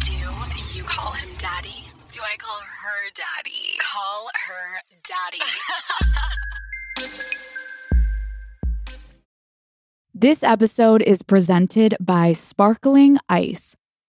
Do you call him daddy? Do I call her daddy? Call her daddy. This episode is presented by Sparkling Ice.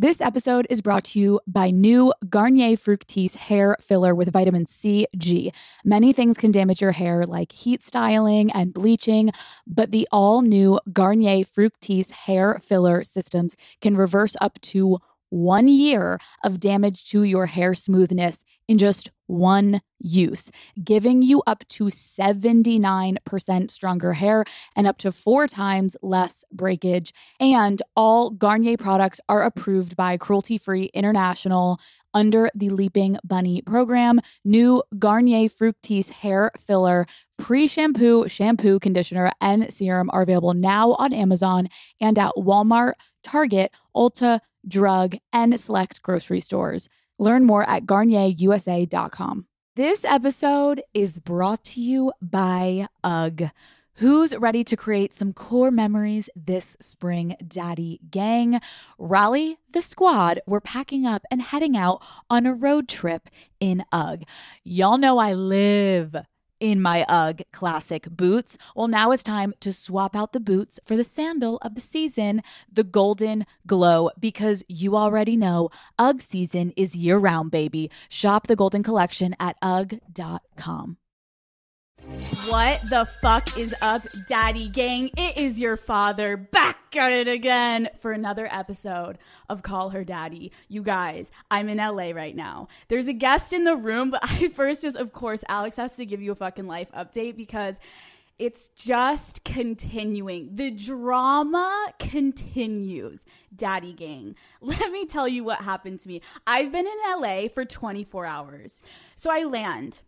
This episode is brought to you by new Garnier Fructis hair filler with vitamin C, G. Many things can damage your hair, like heat styling and bleaching, but the all new Garnier Fructis hair filler systems can reverse up to one year of damage to your hair smoothness in just one use, giving you up to 79% stronger hair and up to four times less breakage. And all Garnier products are approved by Cruelty Free International under the Leaping Bunny program. New Garnier Fructis hair filler, pre shampoo, shampoo, conditioner, and serum are available now on Amazon and at Walmart, Target, Ulta, Drug, and select grocery stores. Learn more at garnierusa.com. This episode is brought to you by UGG. Who's ready to create some core memories this spring, Daddy Gang? Rally the squad. We're packing up and heading out on a road trip in UGG. Y'all know I live in my UGG classic boots. Well, now it's time to swap out the boots for the sandal of the season, the Golden Glow, because you already know UGG season is year round, baby. Shop the Golden Collection at UGG.com. What the fuck is up, Daddy Gang? It is your father back at it again for another episode of Call Her Daddy. You guys, I'm in LA right now. There's a guest in the room, but I first just, of course, Alex has to give you a fucking life update because it's just continuing. The drama continues, Daddy Gang. Let me tell you what happened to me. I've been in LA for 24 hours. So I land.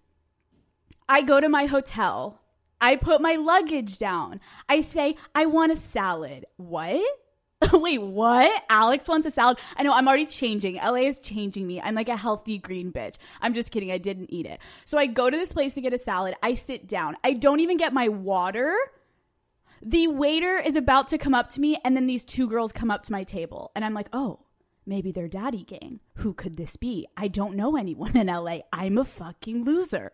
I go to my hotel. I put my luggage down. I say, I want a salad. What? Wait, what? Alex wants a salad? I know I'm already changing. LA is changing me. I'm like a healthy green bitch. I'm just kidding. I didn't eat it. So I go to this place to get a salad. I sit down. I don't even get my water. The waiter is about to come up to me, and then these two girls come up to my table. And I'm like, oh, maybe they're daddy gang. Who could this be? I don't know anyone in LA. I'm a fucking loser.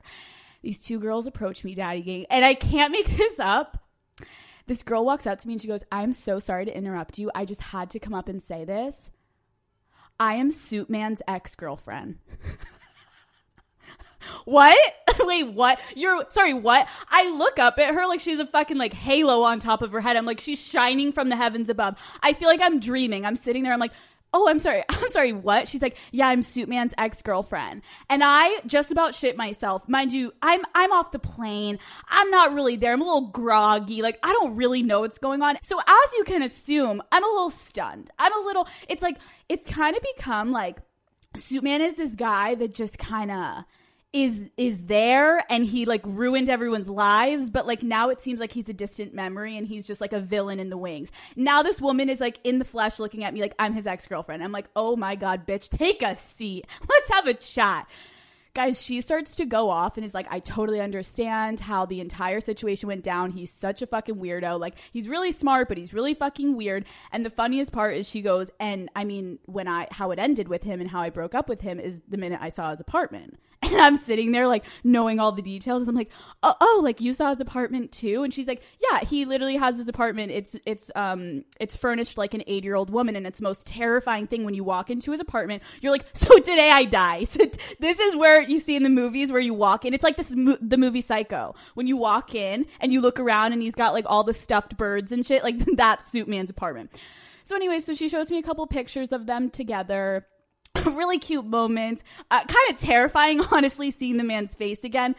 These two girls approach me, daddy gang, and I can't make this up. This girl walks up to me and she goes, I'm so sorry to interrupt you. I just had to come up and say this. I am Suit Man's ex girlfriend. what? Wait, what? You're sorry, what? I look up at her like she's a fucking like halo on top of her head. I'm like, she's shining from the heavens above. I feel like I'm dreaming. I'm sitting there, I'm like, oh, I'm sorry. I'm sorry. What? She's like, yeah, I'm Suitman's ex girlfriend, and I just about shit myself. Mind you, I'm I'm off the plane. I'm not really there. I'm a little groggy. Like I don't really know what's going on. So as you can assume, I'm a little stunned. I'm a little. It's like it's kind of become like Suitman is this guy that just kind of is is there and he like ruined everyone's lives but like now it seems like he's a distant memory and he's just like a villain in the wings. Now this woman is like in the flesh looking at me like i'm his ex-girlfriend. I'm like oh my god bitch take a seat. Let's have a chat. Guys she starts to go off and is like i totally understand how the entire situation went down. He's such a fucking weirdo. Like he's really smart but he's really fucking weird. And the funniest part is she goes and i mean when i how it ended with him and how i broke up with him is the minute i saw his apartment and I'm sitting there like knowing all the details. I'm like, oh, oh, like you saw his apartment too? And she's like, yeah, he literally has his apartment. It's it's um it's furnished like an eight year old woman, and it's the most terrifying thing when you walk into his apartment. You're like, so today I die. So t- this is where you see in the movies where you walk in. It's like this mo- the movie Psycho when you walk in and you look around and he's got like all the stuffed birds and shit. Like that's Suitman's apartment. So anyway, so she shows me a couple pictures of them together really cute moment. Uh, kind of terrifying, honestly, seeing the man's face again.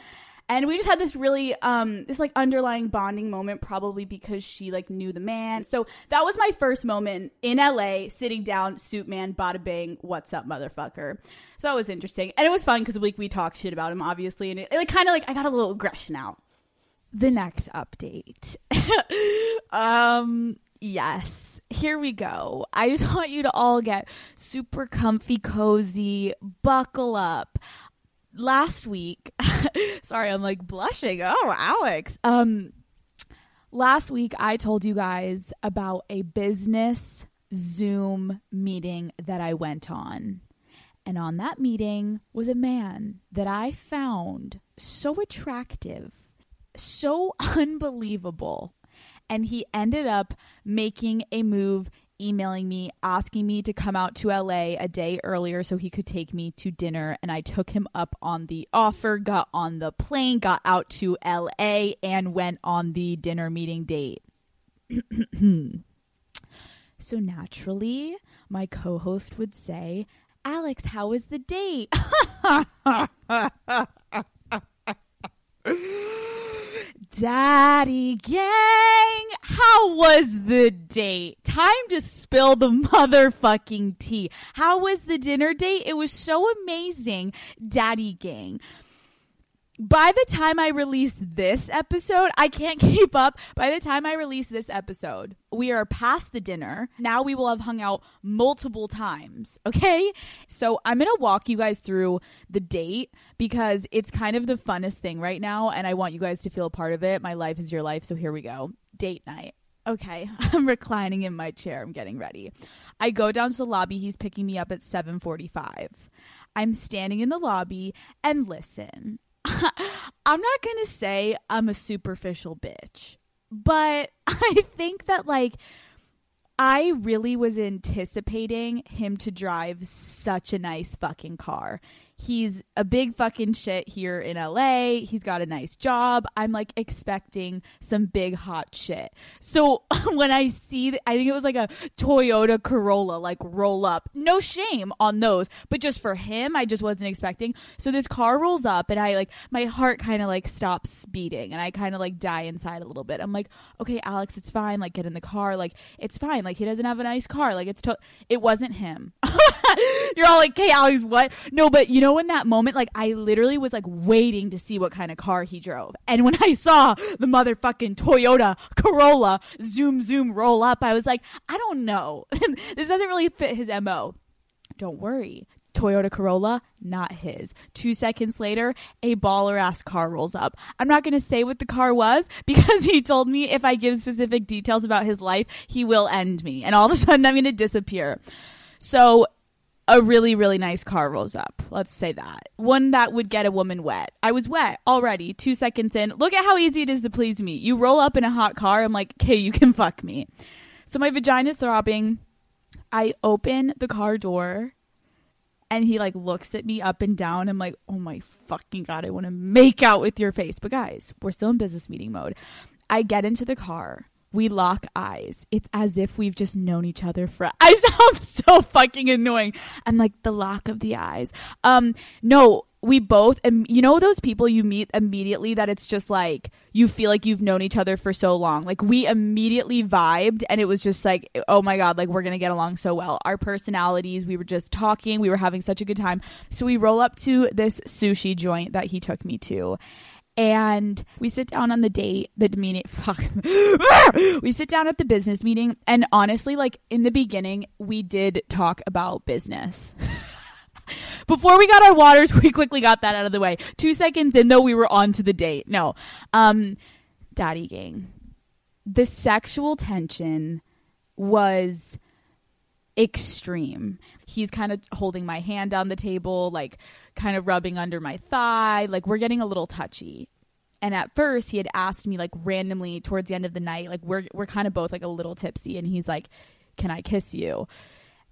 And we just had this really, um, this like underlying bonding moment, probably because she like knew the man. So that was my first moment in LA, sitting down, suit man, bada bang, what's up, motherfucker. So it was interesting, and it was fun because like we talked shit about him, obviously, and it, it like kind of like I got a little aggression out. the next update. um, yes, here we go. I just want you to all get super comfy, cozy, buckle up. Last week, sorry, I'm like blushing. Oh, Alex. Um, last week I told you guys about a business Zoom meeting that I went on. And on that meeting was a man that I found so attractive, so unbelievable. And he ended up making a move, emailing me, asking me to come out to LA a day earlier so he could take me to dinner. And I took him up on the offer, got on the plane, got out to LA, and went on the dinner meeting date. so naturally, my co host would say, Alex, how was the date? Daddy gang, how was the date? Time to spill the motherfucking tea. How was the dinner date? It was so amazing, Daddy gang by the time I release this episode, I can't keep up. By the time I release this episode, we are past the dinner. Now we will have hung out multiple times. Okay. So I'm to walk you guys through the date because it's kind of the funnest thing right now. And I want you guys to feel a part of it. My life is your life. So here we go. Date night. Okay, I'm reclining in my chair. I'm getting ready. I go down to the lobby. He's picking me up at 7:45. I'm standing in the lobby and listen. I'm not going to say I'm a superficial bitch, but I think that like I really was anticipating him to drive such a nice fucking car. He's a big fucking shit here in LA. He's got a nice job. I'm like expecting some big hot shit. So when I see, I think it was like a Toyota Corolla, like roll up. No shame on those, but just for him, I just wasn't expecting. So this car rolls up and I like, my heart kind of like stops beating and I kind of like die inside a little bit. I'm like, okay, Alex, it's fine. Like get in the car. Like it's fine. Like he doesn't have a nice car. Like it's, to- it wasn't him. You're all like, okay, Alex, what? No, but you know, in that moment, like I literally was like waiting to see what kind of car he drove. And when I saw the motherfucking Toyota Corolla zoom, zoom, roll up, I was like, I don't know. this doesn't really fit his MO. Don't worry. Toyota Corolla, not his. Two seconds later, a baller ass car rolls up. I'm not going to say what the car was because he told me if I give specific details about his life, he will end me. And all of a sudden, I'm going to disappear. So a really, really nice car rolls up. Let's say that. One that would get a woman wet. I was wet already, two seconds in. Look at how easy it is to please me. You roll up in a hot car, I'm like, okay, you can fuck me. So my vagina's throbbing. I open the car door and he like looks at me up and down. I'm like, oh my fucking god, I want to make out with your face. But guys, we're still in business meeting mode. I get into the car we lock eyes. It's as if we've just known each other for I sound so fucking annoying. I'm like the lock of the eyes. Um no, we both and you know those people you meet immediately that it's just like you feel like you've known each other for so long. Like we immediately vibed and it was just like oh my god, like we're to get along so well. Our personalities, we were just talking, we were having such a good time. So we roll up to this sushi joint that he took me to and we sit down on the date the meeting fuck. We sit down at the business meeting and honestly like in the beginning we did talk about business. Before we got our waters we quickly got that out of the way. Two seconds in though we were on to the date. No. Um daddy gang the sexual tension was extreme. He's kind of holding my hand on the table, like kind of rubbing under my thigh. Like we're getting a little touchy. And at first, he had asked me like randomly towards the end of the night, like we're we're kind of both like a little tipsy, and he's like, "Can I kiss you?"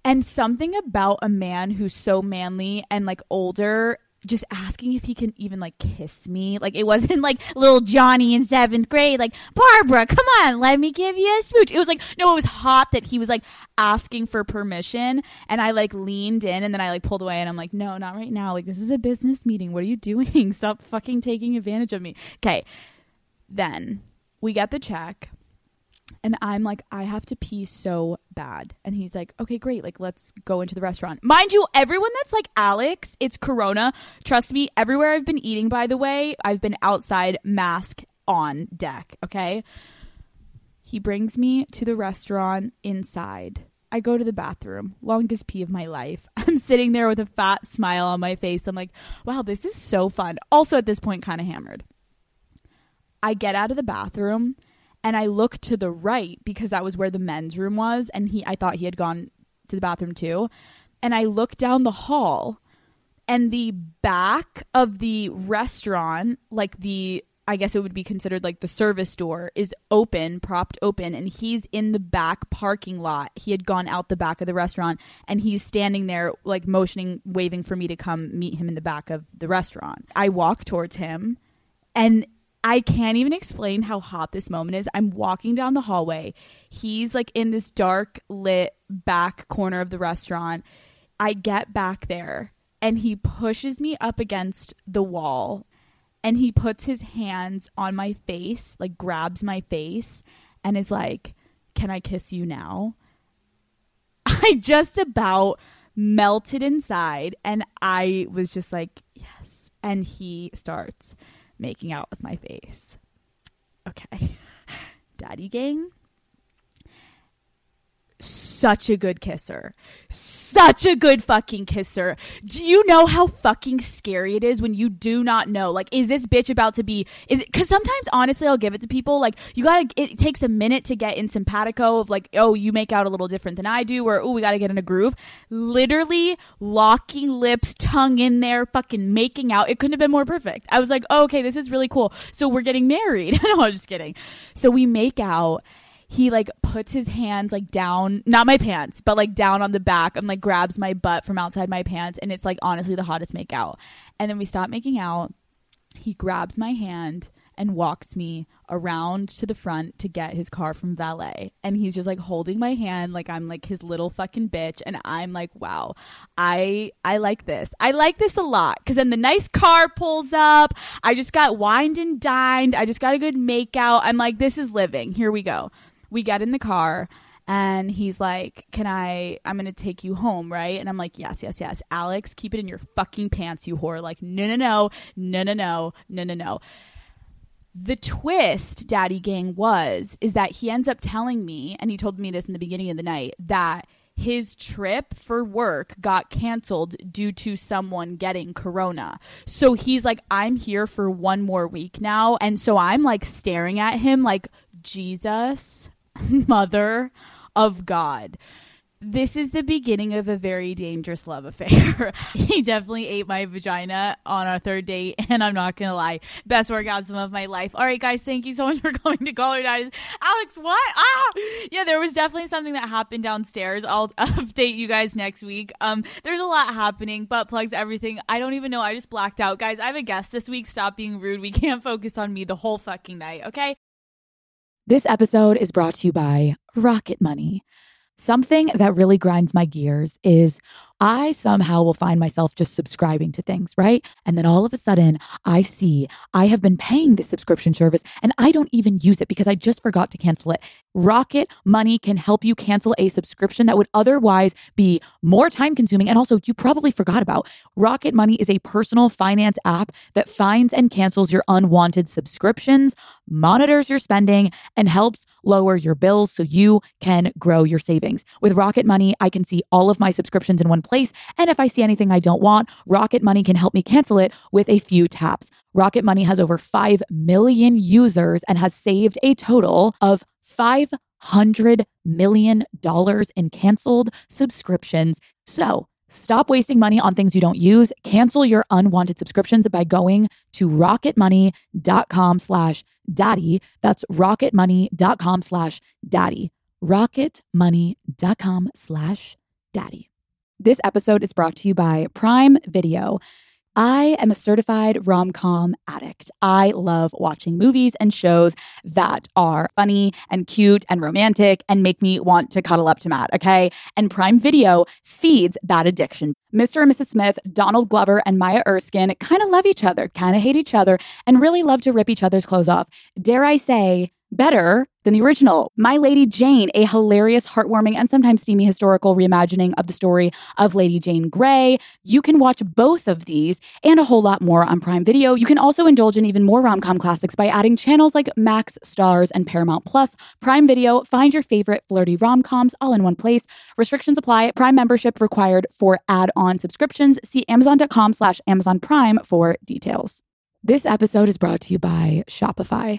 And something about a man who's so manly and like older just asking if he can even like kiss me. Like it wasn't like little Johnny in seventh grade, like Barbara, come on, let me give you a smooch. It was like no, it was hot that he was like asking for permission, and I like leaned in, and then I like pulled away, and I'm like, no, not right now. Like this is a business meeting. What are you doing? Stop fucking taking advantage of me. Okay, then we get the check. And I'm like, I have to pee so bad. And he's like, okay, great. Like, let's go into the restaurant. Mind you, everyone that's like, Alex, it's Corona. Trust me, everywhere I've been eating, by the way, I've been outside, mask on deck, okay? He brings me to the restaurant inside. I go to the bathroom, longest pee of my life. I'm sitting there with a fat smile on my face. I'm like, wow, this is so fun. Also, at this point, kind of hammered. I get out of the bathroom and I look to the right because that was where the men's room was. And he, I thought he had gone to the bathroom too. And I look down the hall and the back of the restaurant, like the I guess it would be considered like the service door is open, propped open, and he's in the back parking lot. He had gone out the back of the restaurant and he's standing there, like motioning, waving for me to come meet him in the back of the restaurant. I walk towards him and I can't even explain how hot this moment is. I'm walking down the hallway. He's like in this dark lit back corner of the restaurant. I get back there and he pushes me up against the wall and he puts his hands on my face, like grabs my face, and is like, Can I kiss you now? I just about melted inside, and I was just like, Yes. And he starts making out with my face. Okay. Daddy gang, such a good kisser. Such a good fucking kisser. Do you know how fucking scary it is when you do not know? Like, is this bitch about to be, is it, cause sometimes honestly, I'll give it to people. Like, you gotta, it takes a minute to get in simpatico of like, oh, you make out a little different than I do, or oh, we gotta get in a groove. Literally locking lips, tongue in there, fucking making out. It couldn't have been more perfect. I was like, oh, okay, this is really cool. So we're getting married. no, I'm just kidding. So we make out he like puts his hands like down, not my pants, but like down on the back and like grabs my butt from outside my pants. And it's like honestly the hottest make out. And then we stop making out. He grabs my hand and walks me around to the front to get his car from valet. And he's just like holding my hand like I'm like his little fucking bitch and I'm like, "Wow. I I like this. I like this a lot cuz then the nice car pulls up. I just got wined and dined. I just got a good make out. I'm like, "This is living. Here we go." We get in the car and he's like, "Can I? I'm gonna take you home, right?" And I'm like, "Yes, yes, yes." Alex, keep it in your fucking pants, you whore! Like, no, no, no, no, no, no, no, no, no. The twist, Daddy Gang, was is that he ends up telling me, and he told me this in the beginning of the night that his trip for work got canceled due to someone getting corona. So he's like, I'm here for one more week now. And so I'm like staring at him like, Jesus, mother of God. This is the beginning of a very dangerous love affair. he definitely ate my vagina on our third date, and I'm not gonna lie, best orgasm of my life. All right, guys, thank you so much for coming to Call Her Daddies. Alex, what? Ah, yeah, there was definitely something that happened downstairs. I'll update you guys next week. Um, there's a lot happening, butt plugs, everything. I don't even know. I just blacked out, guys. I have a guest this week. Stop being rude. We can't focus on me the whole fucking night. Okay. This episode is brought to you by Rocket Money. Something that really grinds my gears is I somehow will find myself just subscribing to things, right? And then all of a sudden, I see I have been paying this subscription service and I don't even use it because I just forgot to cancel it. Rocket Money can help you cancel a subscription that would otherwise be more time consuming and also you probably forgot about. Rocket Money is a personal finance app that finds and cancels your unwanted subscriptions, monitors your spending, and helps lower your bills so you can grow your savings. With Rocket Money, I can see all of my subscriptions in one place. And if I see anything I don't want, Rocket Money can help me cancel it with a few taps. Rocket Money has over 5 million users and has saved a total of $500 million in canceled subscriptions. So, Stop wasting money on things you don't use. Cancel your unwanted subscriptions by going to rocketmoney.com slash daddy. That's rocketmoney.com slash daddy. rocketmoney.com slash daddy. This episode is brought to you by Prime Video. I am a certified rom com addict. I love watching movies and shows that are funny and cute and romantic and make me want to cuddle up to Matt, okay? And Prime Video feeds that addiction. Mr. and Mrs. Smith, Donald Glover, and Maya Erskine kind of love each other, kind of hate each other, and really love to rip each other's clothes off. Dare I say, better than the original. My Lady Jane, a hilarious, heartwarming, and sometimes steamy historical reimagining of the story of Lady Jane Grey. You can watch both of these and a whole lot more on Prime Video. You can also indulge in even more rom com classics by adding channels like Max, STARZ, and Paramount Plus. Prime Video, find your favorite flirty rom coms all in one place. Restrictions apply. Prime membership required for add on subscriptions. See Amazon.com slash Amazon Prime for details. This episode is brought to you by Shopify.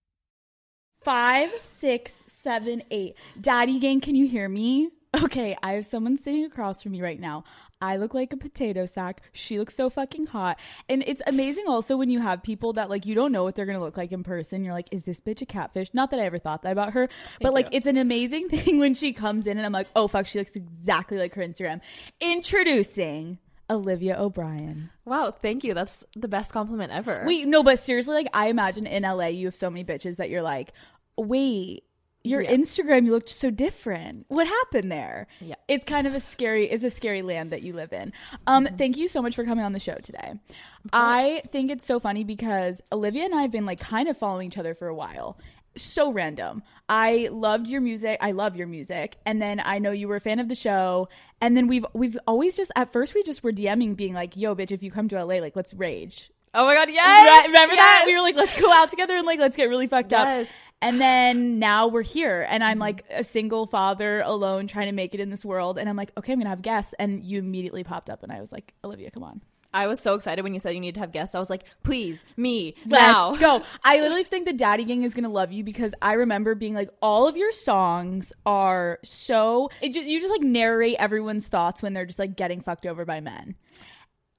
Five, six, seven, eight. Daddy gang, can you hear me? Okay, I have someone sitting across from me right now. I look like a potato sack. She looks so fucking hot. And it's amazing also when you have people that like you don't know what they're gonna look like in person. You're like, is this bitch a catfish? Not that I ever thought that about her, but like it's an amazing thing when she comes in and I'm like, oh fuck, she looks exactly like her Instagram. Introducing Olivia O'Brien. Wow, thank you. That's the best compliment ever. Wait, no, but seriously, like I imagine in LA you have so many bitches that you're like, wait, your Yeah. Instagram you looked so different. What happened there? Yeah. It's kind of a scary it's a scary land that you live in. Um Mm-hmm. thank you so much for coming on the show today. I think it's so funny because Olivia and I have been like kind of following each other for a while. So random. I loved your music. I love your music. And then I know you were a fan of the show. And then we've we've always just at first we just were DMing being like, "Yo, bitch, if you come to LA, like let's rage." oh my god, yes! remember that? We were like, let's go out together and like let's get really fucked Yes. up. And then now we're here, and I'm mm-hmm. like a single father alone trying to make it in this world. And I'm like, okay, I'm gonna have guests. And you immediately popped up, and I was like, Olivia, come on, I was so excited when you said you need to have guests. I was like, please, me, let's go. I literally think the Daddy Gang is gonna love you because I remember being like, all of your songs are so. It just, you just like narrate everyone's thoughts when they're just like getting fucked over by men.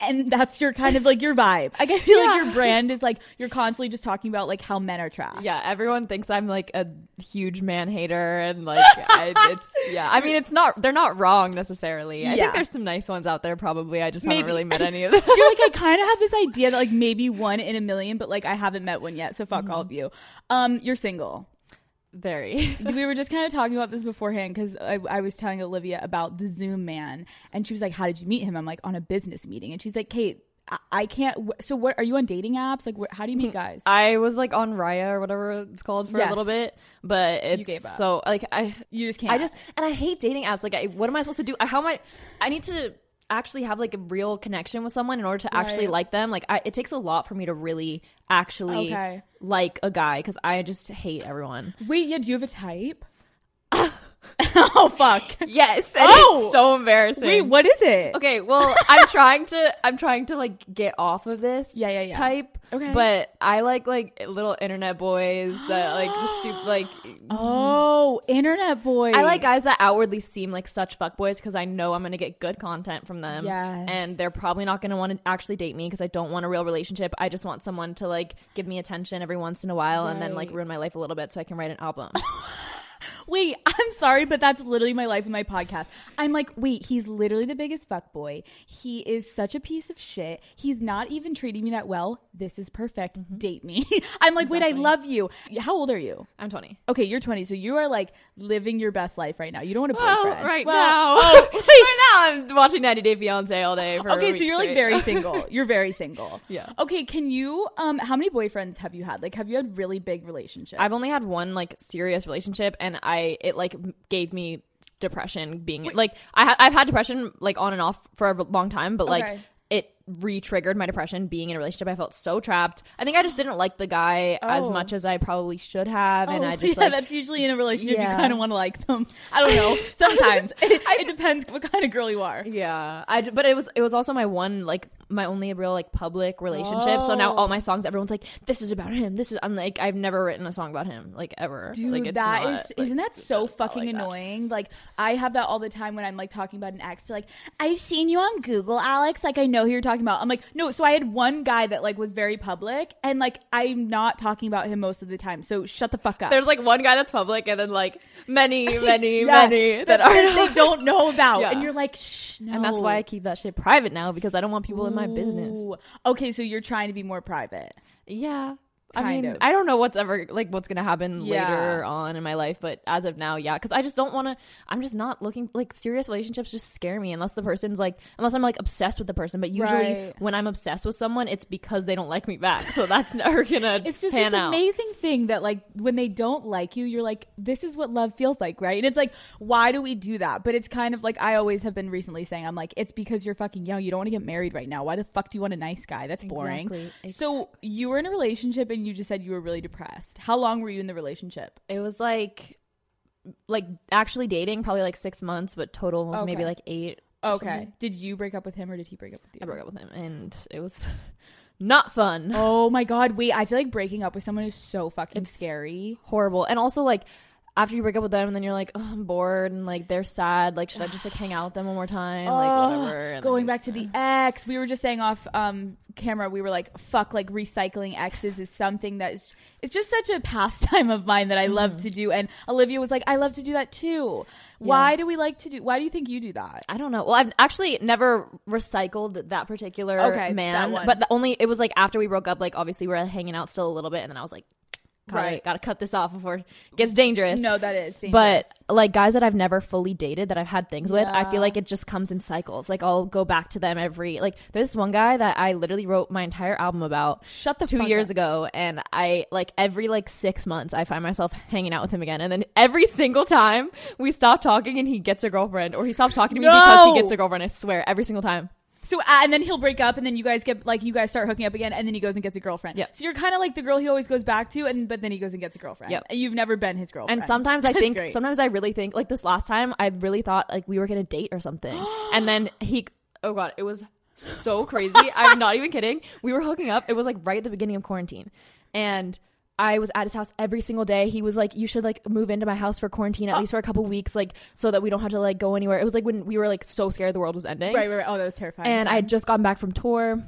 And that's your kind of like your vibe. I feel like your brand is like you're constantly just talking about like how men are trash. Yeah, everyone thinks I'm like a huge man hater, and like I, it's yeah. I mean, it's not they're not wrong necessarily. I Yeah. think there's some nice ones out there. Probably, I just Maybe. haven't really met any of them. You're like, I kind of have this idea that like maybe one in a million, but like I haven't met one yet. So fuck all of you. Um, you're single. Very. we were just kind of talking about this beforehand because I, I was telling Olivia about the Zoom man, and she was like, "How did you meet him?" I'm like, "On a business meeting," and she's like, "Kate, I, I can't." w- So what are you on dating apps? Like, wh- how do you meet guys? I was like on Raya or whatever it's called for Yes. a little bit, but it's so like I You just can't. I just and I hate dating apps. Like, I, what am I supposed to do? How am I? I need to actually have like a real connection with someone in order to actually like them. Like, I, it takes a lot for me to really actually Okay. like a guy because I just hate everyone. Wait, yeah. Do you have a type? oh fuck. Yes, and Oh! it's so embarrassing. Wait, what is it? Okay, well, I'm trying to I'm trying to like get off of this Yeah, yeah, yeah. type. Okay. But I like like little internet boys that like the stupid like Oh, internet boy. I like guys that outwardly seem like such fuckboys because I know I'm gonna get good content from them. Yes. And they're probably not gonna want to actually date me because I don't want a real relationship. I just want someone to like give me attention every once in a while and then like ruin my life a little bit so I can write an album. Wait, I'm sorry, but that's literally my life in my podcast. I'm like, wait, he's literally the biggest fuck boy. He is such a piece of shit. He's not even treating me that well. This is perfect. Mm-hmm. Date me. I'm like, wait, I love you. How old are you? I'm 20. Okay, you're 20, so you are like living your best life right now. You don't want a Well, boyfriend. right Well, now, oh, right now I'm watching 90 Day Fiance all day. For a okay, so you're like very single. You're very single. Yeah. Okay, can you? Um, how many boyfriends have you had? Like, have you had really big relationships? I've only had one like serious relationship, and I it like gave me depression. Being like I ha- I've had depression like on and off for a long time, but Okay. like it re-triggered my depression being in a relationship. I felt so trapped. I think I just didn't like the guy as Oh. much as I probably should have, and Oh, I just yeah, like that's usually in a relationship. Yeah. You kind of want to like them. I don't know. Sometimes it, it depends what kind of girl you are. Yeah, I but it was it was also my one like my only real like public relationship. So now Oh. all my songs, everyone's like, "This is about him." This is I'm like I've never written a song about him like ever. Dude, like, it's that not, is like, isn't that so fucking like that. annoying? Like I have that all the time when I'm like talking about an ex. Like, I've seen you on Google, Alex. Like I know who you're talking about. I'm like, no. So I had one guy that like was very public, and like I'm not talking about him most of the time. So shut the fuck up. There's like one guy that's public, and then like many, many, Yes, many that, that are. they don't know about, Yeah. and you're like, shh, no. And that's why I keep that shit private now because I don't want people in my business. Okay, so you're trying to be more private. Yeah. I mean, of. I don't know what's ever like what's gonna happen Yeah. later on in my life, but as of now, yeah, because I just don't want to. I'm just not looking like serious relationships. Just scare me unless the person's like unless I'm like obsessed with the person. But usually, Right. when I'm obsessed with someone, it's because they don't like me back. So that's never gonna. It's just this out. amazing thing that like when they don't like you, you're like, this is what love feels like, right? And it's like, why do we do that? But it's kind of like I always have been recently saying, I'm like, it's because you're fucking young. You don't want to get married right now. Why the fuck do you want a nice guy? That's boring. Exactly. So you were in a relationship and you just said you were really depressed. How long were you in the relationship? It was like, like actually dating probably like six months, but total was maybe like eight. Okay. something. Did you break up with him or did he break up with you? I broke up with him, and it was not fun. Oh my god, wait, I feel like breaking up with someone is so fucking It's- scary. horrible. And also like after you break up with them and then you're like, oh, I'm bored and like they're sad. Like, should I just like hang out with them one more time? like whatever. And Going back to the ex, we were just saying off um, camera, we were like, fuck, like recycling exes is something that is, it's just such a pastime of mine that I love Mm-hmm. to do. And Olivia was like, I love to do that too. Why do we like to do, why do you think you do that? I don't know. Well, I've actually never recycled that particular Okay, man, one. but the only it was like after we broke up. Like obviously we're hanging out still a little bit, and then I was like, gotta, Right. gotta cut this off before it gets dangerous. No, that is dangerous. But like guys that I've never fully dated that I've had things with, I feel like it just comes in cycles. Like I'll go back to them every like there's this one guy that I literally wrote my entire album about Shut the two fuck years up. ago and I like every like six months I find myself hanging out with him again and then every single time we stop talking and he gets a girlfriend or he stops talking to me because he gets a girlfriend. I swear every single time. So uh, and then he'll break up, and then you guys get like you guys start hooking up again, and then he goes and gets a girlfriend. Yep. So you're kind of like the girl he always goes back to, and but then he goes and gets a girlfriend. Yep. And you've never been his girlfriend. And sometimes I That's think, great. sometimes I really think, like this last time, I really thought like we were gonna date or something, and then he, oh god, it was so crazy. I'm not even kidding. We were hooking up. It was like right at the beginning of quarantine, and I was at his house every single day. He was like, "You should like move into my house for quarantine at least for a couple weeks, like so that we don't have to like go anywhere." It was like when we were like so scared the world was ending, right, right, right. Oh, that was terrifying. and I had just gotten back from tour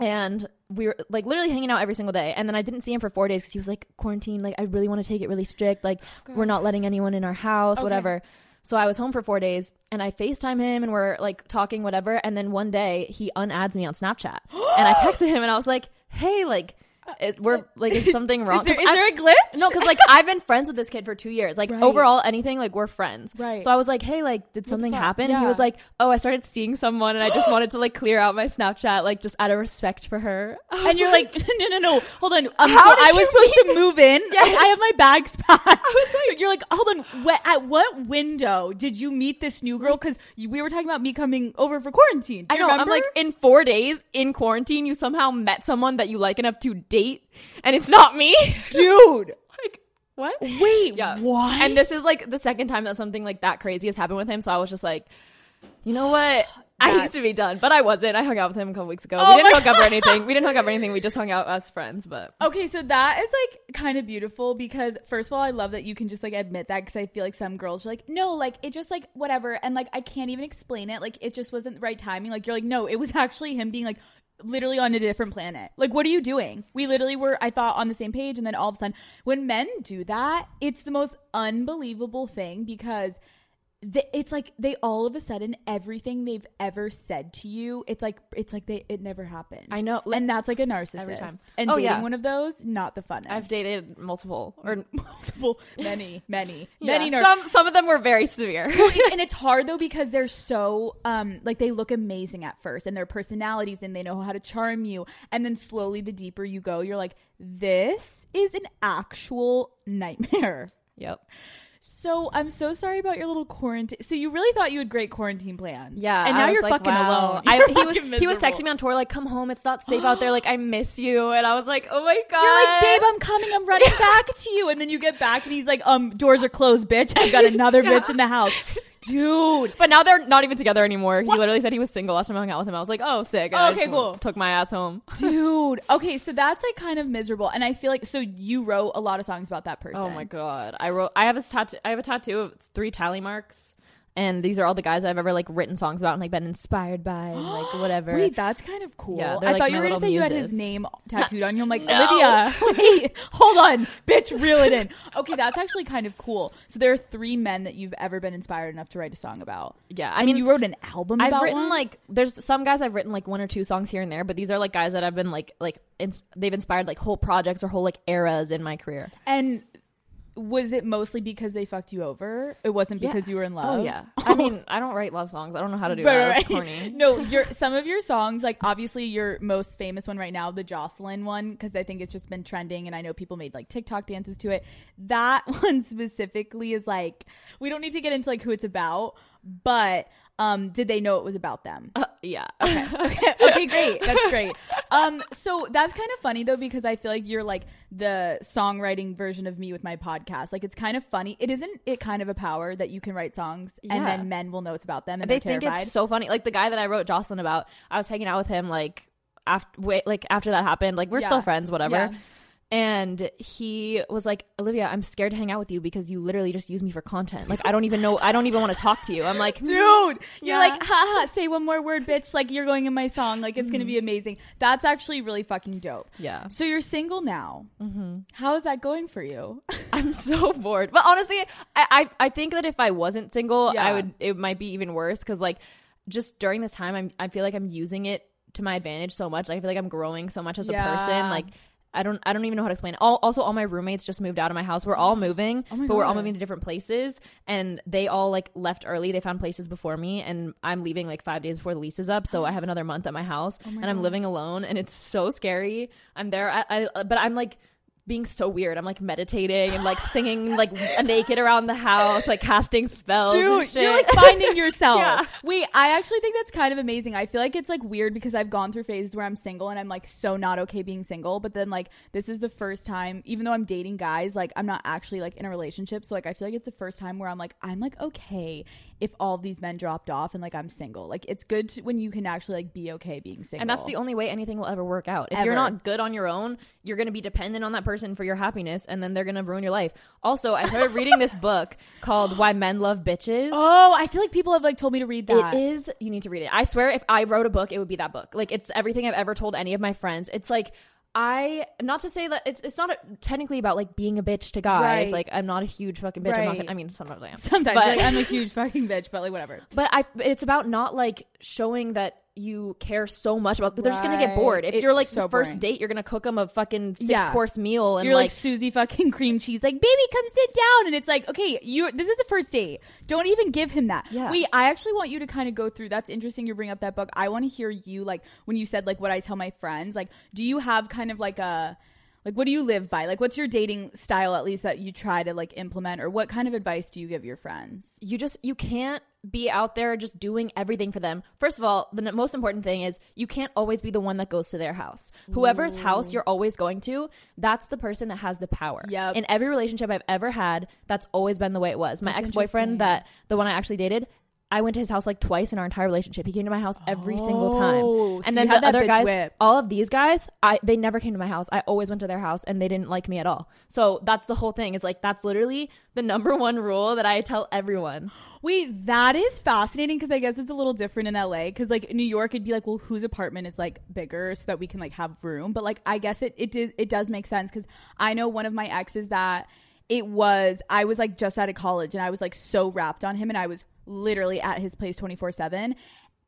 and we were like literally hanging out every single day and then i didn't see him for four days because he was like quarantine like i really want to take it really strict like we're not letting anyone in our house Okay. whatever so i was home for four days and i facetime him and we're like talking whatever and then one day he unadds me on snapchat and i texted him and i was like hey like it, we're like is something wrong Is there, is there a glitch? no, because like I've been friends with this kid for two years. Like Right. overall, anything like we're friends. Right. So I was like, hey, like, did something happen? And he was like, oh, I started seeing someone, and I just wanted to like clear out my Snapchat, like just out of respect for her. And you're like, no, no, no, hold on. Um, How so did I was supposed to move in. Yes. I have my bags packed. I was like, you're like, hold on. What, at what window did you meet this new girl? Because we were talking about me coming over for quarantine. Do I know. remember? I'm like, in four days in quarantine, you somehow met someone that you like enough to date, and it's not me, dude. like, what? Wait, Yeah. what? And this is like the second time that something like that crazy has happened with him. So I was just like, you know what? I need to be done. But I wasn't. I hung out with him a couple weeks ago. Oh we didn't hook up or anything. We didn't hook up or anything. We just hung out as friends. But Okay, so that is like kind of beautiful because first of all, I love that you can just like admit that because I feel like some girls are like, no, like it just like whatever, and like I can't even explain it. Like it just wasn't the right timing. Like you're like, no, it was actually him being like literally on a different planet. Like what are you doing? We literally were, I thought, on the same page, and then all of a sudden, when men do that, it's the most unbelievable thing because it's like they all of a sudden everything they've ever said to you it's like it's like they it never happened I know. and that's like a narcissist Every time. and Oh, dating yeah. one of those not the funnest I've dated multiple or multiple many many yeah, many nar- some some of them were very severe. and it's hard though because they're so um like they look amazing at first and their personalities and they know how to charm you and then slowly the deeper you go you're like this is an actual nightmare yep. So I'm so sorry about your little quarantine. So you really thought you had great quarantine plans, Yeah, and now you're like, fucking wow. alone. You're he was fucking he was texting me on tour like, "Come home, it's not safe out there. Like, I miss you." And I was like, "Oh my god!" You're like, babe, I'm coming. I'm running back to you. And then you get back, and he's like, um, doors are closed, bitch. I've got another bitch in the house, dude. But now they're not even together anymore. He literally said he was single last time I hung out with him. I was like, "Oh, sick." And I Okay, just cool. Took my ass home. Dude. Okay, so that's like kind of miserable. And I feel like so you wrote a lot of songs about that person. Oh my god! I wrote. I have a tattoo. I have a tattoo of three tally marks, and these are all the guys I've ever like written songs about and like been inspired by and like whatever. Wait, that's kind of cool. Yeah, I like thought you were gonna say you had his name tattooed on you. I'm like, No. Olivia, wait, hold on, bitch, reel it in. Okay, that's actually kind of cool. So there are three men that you've ever been inspired enough to write a song about. yeah, I I mean, you wrote an album I've written one? like there's some guys I've written like one or two songs here and there, but these are like guys that I've been like like in, they've inspired like whole projects or whole like eras in my career. and was it mostly because they fucked you over? It wasn't because Yeah. you were in oh, love. Oh yeah. I mean, I don't write love songs. I don't know how to do Right, that. right, corny. No, your some of your songs, like obviously your most famous one right now, the Josslyn one, because I think it's just been trending, and I know people made like TikTok dances to it. That one specifically is like we don't need to get into like who it's about, but um, did they know it was about them? Uh, yeah. okay, okay, great. That's great. Um, so that's kind of funny though because I feel like you're like the songwriting version of me with my podcast. Like it's kind of funny. It isn't it kind of a power that you can write songs and Yeah. then men will know it's about them and they think terrified. it's so funny. Like the guy that I wrote Josslyn about, I was hanging out with him like after wait, like after that happened. Like we're Yeah. still friends, whatever. Yeah. And he was like, Olivia, I'm scared to hang out with you because you literally just use me for content. Like I don't even know I don't even want to talk to you. I'm like, Dude, you're Yeah. like, haha, say one more word, bitch. Like you're going in my song. Like it's gonna Mm-hmm. be amazing. That's actually really fucking dope. Yeah. So you're single now. Mm-hmm. How is that going for you? I'm so bored. But honestly, I, I I think that if I wasn't single, Yeah. I would it might be even worse because like just during this time, I'm I feel like I'm using it to my advantage so much. Like, I feel like I'm growing so much as a person. Like. I don't. I don't even know how to explain. It. All, also, all my roommates just moved out of my house. We're all moving, Oh my but we're all moving to different places, and they all like left early. They found places before me, and I'm leaving like five days before the lease is up. So I have another month at my house, Oh and I'm living alone, and it's so scary. I'm there, I, I, but I'm like being so weird. I'm like meditating and like singing like naked around the house, like casting spells. and Dude, shit. you're like finding yourself. Yeah. Wait, I actually think that's kind of amazing. I feel like it's like weird because I've gone through phases where I'm single and I'm like so not okay being single, but then like this is the first time, even though I'm dating guys, like I'm not actually like in a relationship. So like I feel like it's the first time where I'm like I'm like okay if all these men dropped off and like I'm single. Like it's good to, when you can actually like be okay being single. and that's the only way anything will ever work out. If Ever. you're not good on your own, you're going to be dependent on that person for your happiness, and then they're to ruin your life. Also, I started reading this book called Why Men Love Bitches. Oh, I feel like people have like told me to read that. It is. You need to read it. I swear, if I wrote a book, it would be that book. Like it's everything I've ever told any of my friends. It's like I not to say that it's it's not a, technically about like being a bitch to guys. Right. Like I'm not a huge fucking bitch. I'm not. Gonna, I mean, sometimes I am. Sometimes but, like, I'm a huge fucking bitch, but like whatever. but I. It's about not like showing that you care so much about. They're just gonna get bored. If It's you're like so the first boring. date, you're gonna cook them a fucking six Yeah. course meal and You're like, like. Susie fucking cream cheese, like baby, come sit down, and it's like, okay, you. This is the first date. Don't even give him that. Yeah. Wait, I actually want you to kind of go through. That's interesting. You bring up that book. I want to hear you like when you said like what I tell my friends. Like, do you have kind of like a like what do you live by? Like, what's your dating style at least that you try to like implement, or what kind of advice do you give your friends? you just you can't be out there just doing everything for them. First of all, the n- most important thing is you can't always be the one that goes to their house. Whoever's house you're always going to, that's the person that has the power. Yep. In every relationship I've ever had, that's always been the way it was. My That's ex-boyfriend that the one I actually dated, I went to his house like twice in our entire relationship. He came to my house every single Oh, time. so And you then the other guys, whipped. all of these guys, I they never came to my house. I always went to their house and they didn't like me at all. So that's the whole thing. It's like that's literally the number one rule that I tell everyone. Wait, that is fascinating because I guess it's a little different in LA. Because like New York, it'd be like, well, whose apartment is like bigger so that we can like have room. But like, I guess it it does it does make sense because I know one of my exes that it was I was like just out of college and I was like so wrapped on him and I was literally at his place twenty four seven.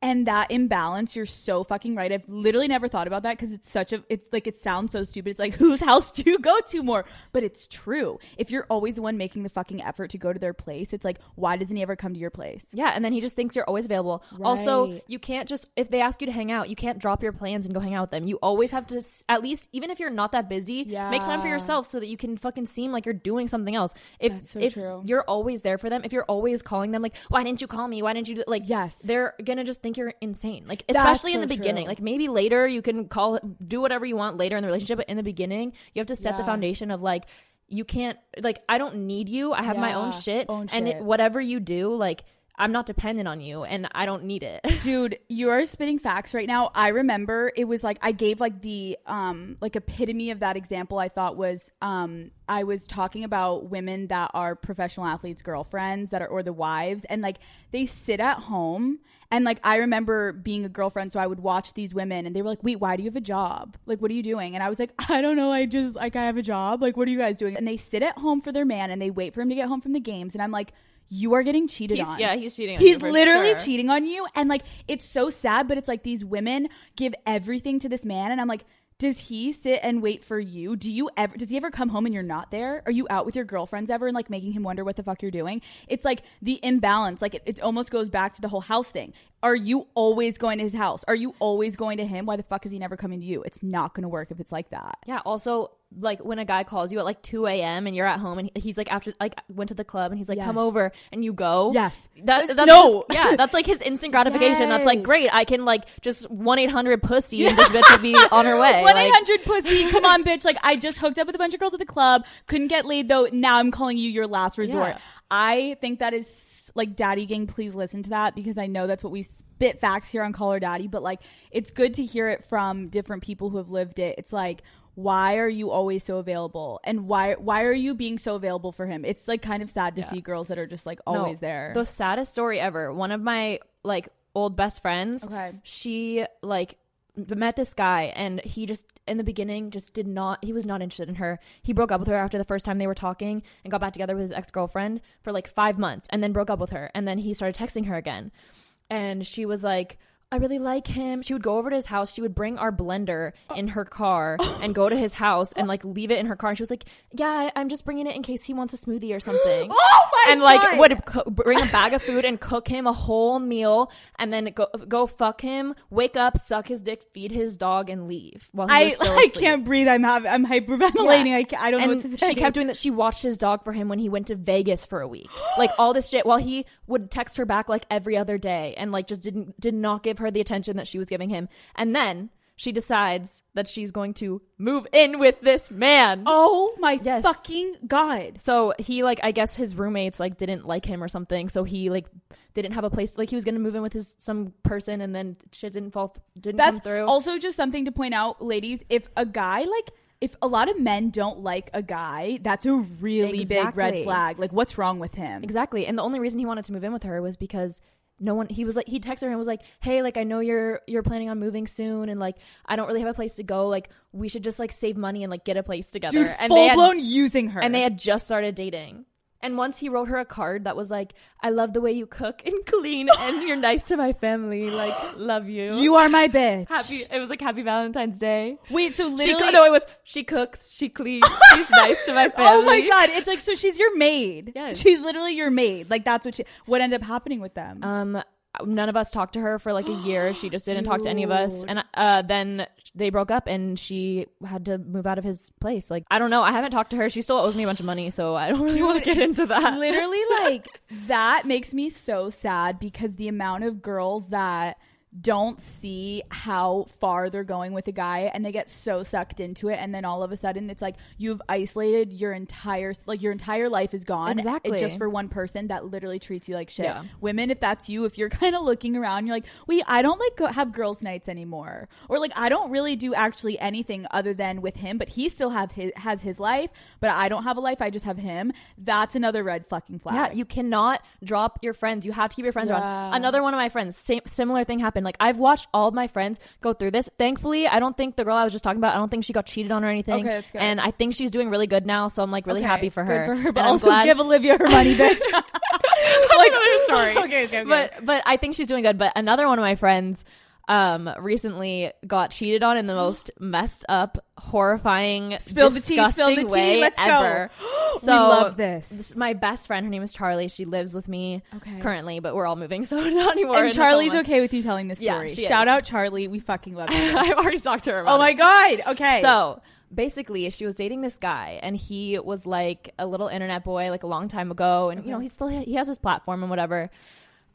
And that imbalance, you're so fucking right. I've literally never thought about that because it's such a, it's like, it sounds so stupid. It's like, whose house do you go to more? But it's true. If you're always the one making the fucking effort to go to their place, it's like, why doesn't he ever come to your place? Yeah, and then he just thinks you're always available. Also, you can't just if they ask you to hang out, you can't drop your plans and go hang out with them. You always have to at least even if you're not that busy, make time for yourself so that you can fucking seem like you're doing something else. If so if true. you're always there for them, if you're always calling them like, "Why didn't you call me? Why didn't you like Yes. they're going to just think you're insane. Like especially in the beginning. true. Like maybe later you can call do whatever you want later in the relationship, but in the beginning, you have to set the foundation of like you can't like I don't need you. I have my own shit own and it, whatever you do like I'm not dependent on you and I don't need it. Dude, you are spitting facts right now. I remember it was like I gave like the um like epitome of that example I thought was um I was talking about women that are professional athletes girlfriends that are or the wives and like they sit at home and like I remember being a girlfriend so I would watch these women and they were like, "Wait, why do you have a job? Like what are you doing?" And I was like, "I don't know. I just like I have a job. Like what are you guys doing?" And they sit at home for their man and they wait for him to get home from the games and I'm like, "You are getting cheated He's, on." yeah, he's cheating on he's literally sure. cheating on you and like it's so sad but it's like these women give everything to this man and i'm like does he sit and wait for you? Do you ever does he ever come home and you're not there? Are you out with your girlfriends ever and like making him wonder what the fuck you're doing? It's like the imbalance like it, it almost goes back to the whole house thing. Are you always going to his house? Are you always going to him? Why the fuck is he never coming to you? It's not going to work if it's like that. Yeah. Also, like when a guy calls you at like 2 a.m. and you're at home and he's like after like went to the club and he's like come over and you go. Yes. That uh, that's No. just- yeah. That's like his instant gratification. That's like great. I can like just one eight hundred pussy and this bitch will be on her way. One Like, eight hundred pussy. Come on, bitch. Like I just hooked up with a bunch of girls at the club. Couldn't get laid though. Now I'm calling you your last resort. Yeah. I think that is like daddy gang. Please listen to that because I know that's what we spit facts here on Call Her Daddy. But like it's good to hear it from different people who have lived it. It's like. Why are you always so available? And why why are you being so available for him? It's like kind of sad to see girls that are just like no, always there. The saddest story ever. One of my like old best friends. Okay. She like met this guy and he just in the beginning just did not he was not interested in her he broke up with her after the first time they were talking and got back together with his ex-girlfriend for like five months and then broke up with her and then he started texting her again and she was like I really like him. She would go over to his house. She would bring our blender oh. in her car and go to his house and like leave it in her car. And she was like, "Yeah, I'm just bringing it in case he wants a smoothie or something." Oh my and like God. would co- bring a bag of food and cook him a whole meal and then go go fuck him, wake up, suck his dick, feed his dog, and leave while he I I asleep. can't breathe. I'm having I'm hyperventilating. Yeah. I, ca- I don't know what to say. she kept doing that. She watched his dog for him when he went to Vegas for a week. like all this shit while he would text her back like every other day and like just didn't did not give her the attention that she was giving him. And then she decides that she's going to move in with this man. Oh my Yes. fucking god. So he like I guess his roommates like didn't like him or something. So he like didn't have a place like he was gonna move in with his some person and then shit didn't fall didn't That's come through. also just something to point out, ladies. If a guy like if a lot of men don't like a guy, that's a really big red flag. Like what's wrong with him? Exactly. And the only reason he wanted to move in with her was because no one he was like he texted her and was like, "Hey, like I know you're you're planning on moving soon and like I don't really have a place to go. Like we should just like save money and like get a place together." Dude, and full had, blown using her. and they had just started dating. And once he wrote her a card that was like, "I love the way you cook and clean and you're nice to my family. Like love you." you are my bitch. happy it was like happy Valentine's Day. Wait, so She literally co- no, it was she cooks, she cleans, she's nice to my family. Oh my god, it's like so she's your maid. Yes. She's literally your maid. Like that's what she what ended up happening with them. Um, none of us talked to her for like a year. She just didn't talk to any of us, and uh, then they broke up, and she had to move out of his place. Like I don't know. I haven't talked to her. She still owes me a bunch of money, so I don't really want to get into that. literally like that makes me so sad because the amount of girls that don't see how far they're going with a guy and they get so sucked into it and then all of a sudden it's like you've isolated your entire like your entire life is gone Exactly. just for one person that literally treats you like shit Yeah. women if that's you if you're kind of looking around you're like wait i don't like go have girls nights anymore or like i don't really do actually anything other than with him but he still have his has his life but i don't have a life i just have him that's another red fucking flag Yeah, you cannot drop your friends. You have to keep your friends Yeah. around. Another one of my friends, same similar thing happened. Like I've watched all of my friends go through this. Thankfully, I don't think the girl I was just talking about. I don't think she got cheated on or anything. Okay, that's good. And I think she's doing really good now. So I'm like really Okay, happy for her. Good for her, but also glad- give Olivia her money, bitch. like, another story. okay, okay, okay. But but I think she's doing good. But another one of my friends um recently got cheated on in the most messed up, horrifying, Spill the tea, disgusting spill the tea, let's go. ever. We So love this. this- My best friend, her name is Charli. She lives with me Okay. currently, but we're all moving, so not anymore. and Charli's okay with you telling this Yeah, story. she Shout is. out Charli. We fucking love you. I've already talked to her about oh my it. god. Okay. So basically, she was dating this guy, and he was like a little internet boy, like a long time ago, and you know he still he has his platform and whatever.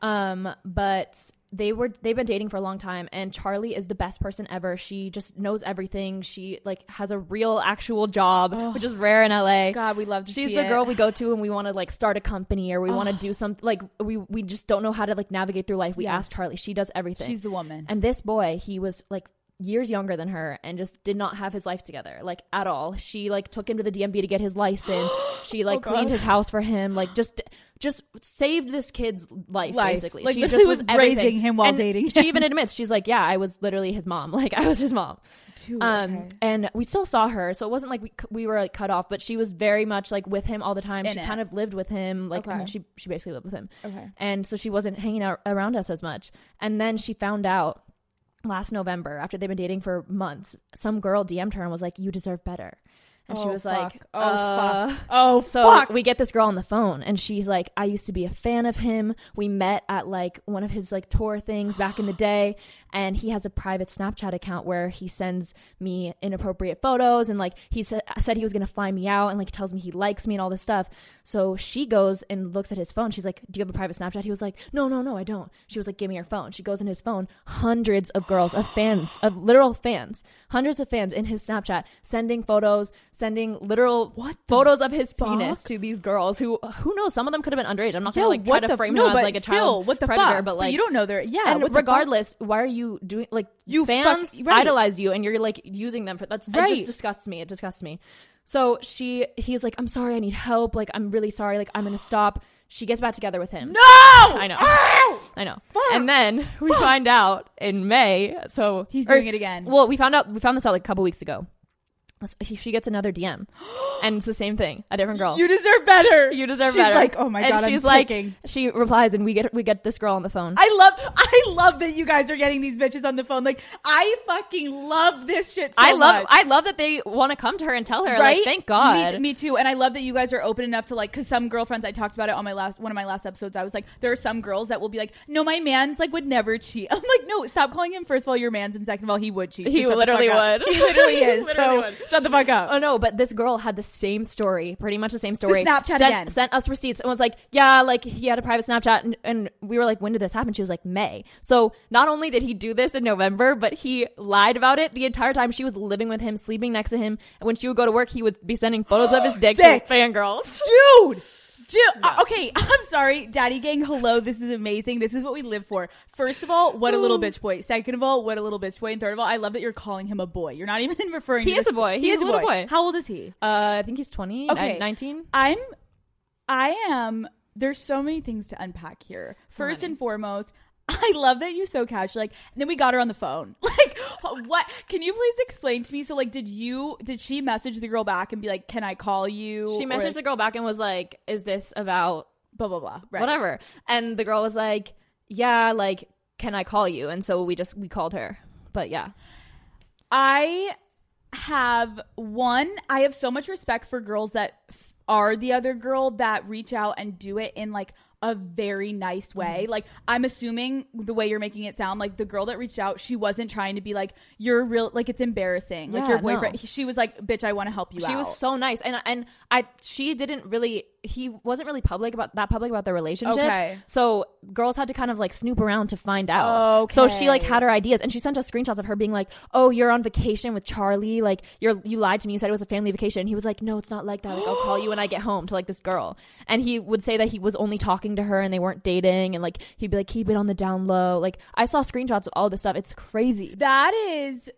Um, but they were they've been dating for a long time, and Charli is the best person ever. She just knows everything. She like has a real actual job, oh. which is rare in LA. God, we love to see She's the it. girl we go to and we want to like start a company or we want to do something like we we just don't know how to like navigate through life. We Yes. ask Charli. She does everything. She's the woman. And this boy, he was like years younger than her and just did not have his life together like at all. She like took him to the DMV to get his license. she like Oh, cleaned his house for him. Like just just saved this kid's life, Life. basically. Like, she just was, was raising him while And dating She him. even admits she's like, yeah, I was literally his mom. Like I was his mom. Dude, Um, okay. and we still saw her, so it wasn't like we we were like cut off, but she was very much like with him all the time. In she it. kind of lived with him, like I mean, she she basically lived with him, Okay. and so she wasn't hanging out around us as much. And then she found out last November after they've been dating for months, some girl DM'd her and was like, "You deserve better," and she Oh, was fuck. like, oh uh, fuck, oh so fuck. we get this girl on the phone and she's like, I used to be a fan of him. We met at like one of his like tour things back in the day. And he has a private Snapchat account where he sends me inappropriate photos and like he sa- said he was going to fly me out and like tells me he likes me and all this stuff. So she goes and looks at his phone. She's like, Do you have a private Snapchat? He was like, No, no, no, I don't. She was like, Give me your phone. She goes in his phone. Hundreds of girls, of fans, of literal fans, hundreds of fans in his Snapchat sending photos, sending literal What photos of his fuck? penis to these girls who who knows some of them could have been underage i'm not Yo, gonna like try to frame no, him as like a still, child what the predator fuck? but like you don't know their yeah. and fuck? regardless why are you doing like You fuck- fans right. idolize you and you're like using them for that's it just disgusts me it disgusts me so she he's like i'm sorry i need help like i'm really sorry like i'm gonna stop she gets back together with him No, I know. Ow! I know. Fuck. And then we find out in May. So He's or- doing it again. Well, we found out. We found this out like a couple weeks ago. So he- She gets another DM, and it's the same thing. A different girl. You deserve better. You deserve She's better. like, oh my and god, she's I'm like, taking. she replies, and we get we get this girl on the phone. I love, I love that you guys are getting these bitches on the phone. Like, I fucking love this shit. So I love much. I love that they want to come to her and tell her. right? Like, thank God. Me, me too. And I love that you guys are open enough to like, because some girlfriends I talked about it on my last one of my last episodes. I was like, there are some girls that will be like, no, my man's like would never cheat. I'm like, no, stop calling him. First of all, your man's, and second of all, he would cheat. He the literally would. He literally He is. literally so would. Shut the fuck up. Oh no, but this girl had the same story, pretty much the same story. Snapchat sent, again. Sent us receipts and was like, yeah, like he had a private Snapchat, and, and we were like, when did this happen? She was like, May. So not only did he do this in November, but he lied about it the entire time she was living with him, sleeping next to him. And when she would go to work, he would be sending photos of his dick, Dick. to fangirls. dude dude uh, okay i'm sorry daddy gang hello this is amazing this is what we live for first of all what a little bitch boy second of all what a little bitch boy and third of all i love that you're calling him a boy you're not even referring He to is a boy. he He's is a little boy. how old is he Uh, I think he's 20, Okay. 19. i'm i am there's so many things to unpack here So first many. and foremost I love that you so casual. Like, and then we got her on the phone. Like, what? Can you please explain to me? So, like, did you did she message the girl back and be like, "Can I call you?" She Or, messaged the girl back and was like, is this about blah blah blah. Right. whatever. And the girl was like, "Yeah, like, can I call you?" And so we just we called her. But yeah, I have one. I have so much respect for girls that f- are the other girl that reach out and do it in like a very nice way. Mm-hmm. Like I'm assuming the way you're making it sound, like the girl that reached out, she wasn't trying to be like you're real. Like it's embarrassing. like your boyfriend. no. She was like, "Bitch, I want to help you out." she was so nice, and and I she didn't really he wasn't really public about that public about their relationship. Okay. So girls had to kind of like snoop around to find out. So she like had her ideas, and she sent us screenshots of her being like, "Oh, you're on vacation with Charli. Like you're you lied to me. You said it was a family vacation." And he was like, "No, it's not like that. Like I'll call you when I get home." To like this girl, and he would say that he was only talking to her and they weren't dating, and like he'd be like, "Keep it on the down low." Like I saw screenshots of all this stuff. It's crazy. that is.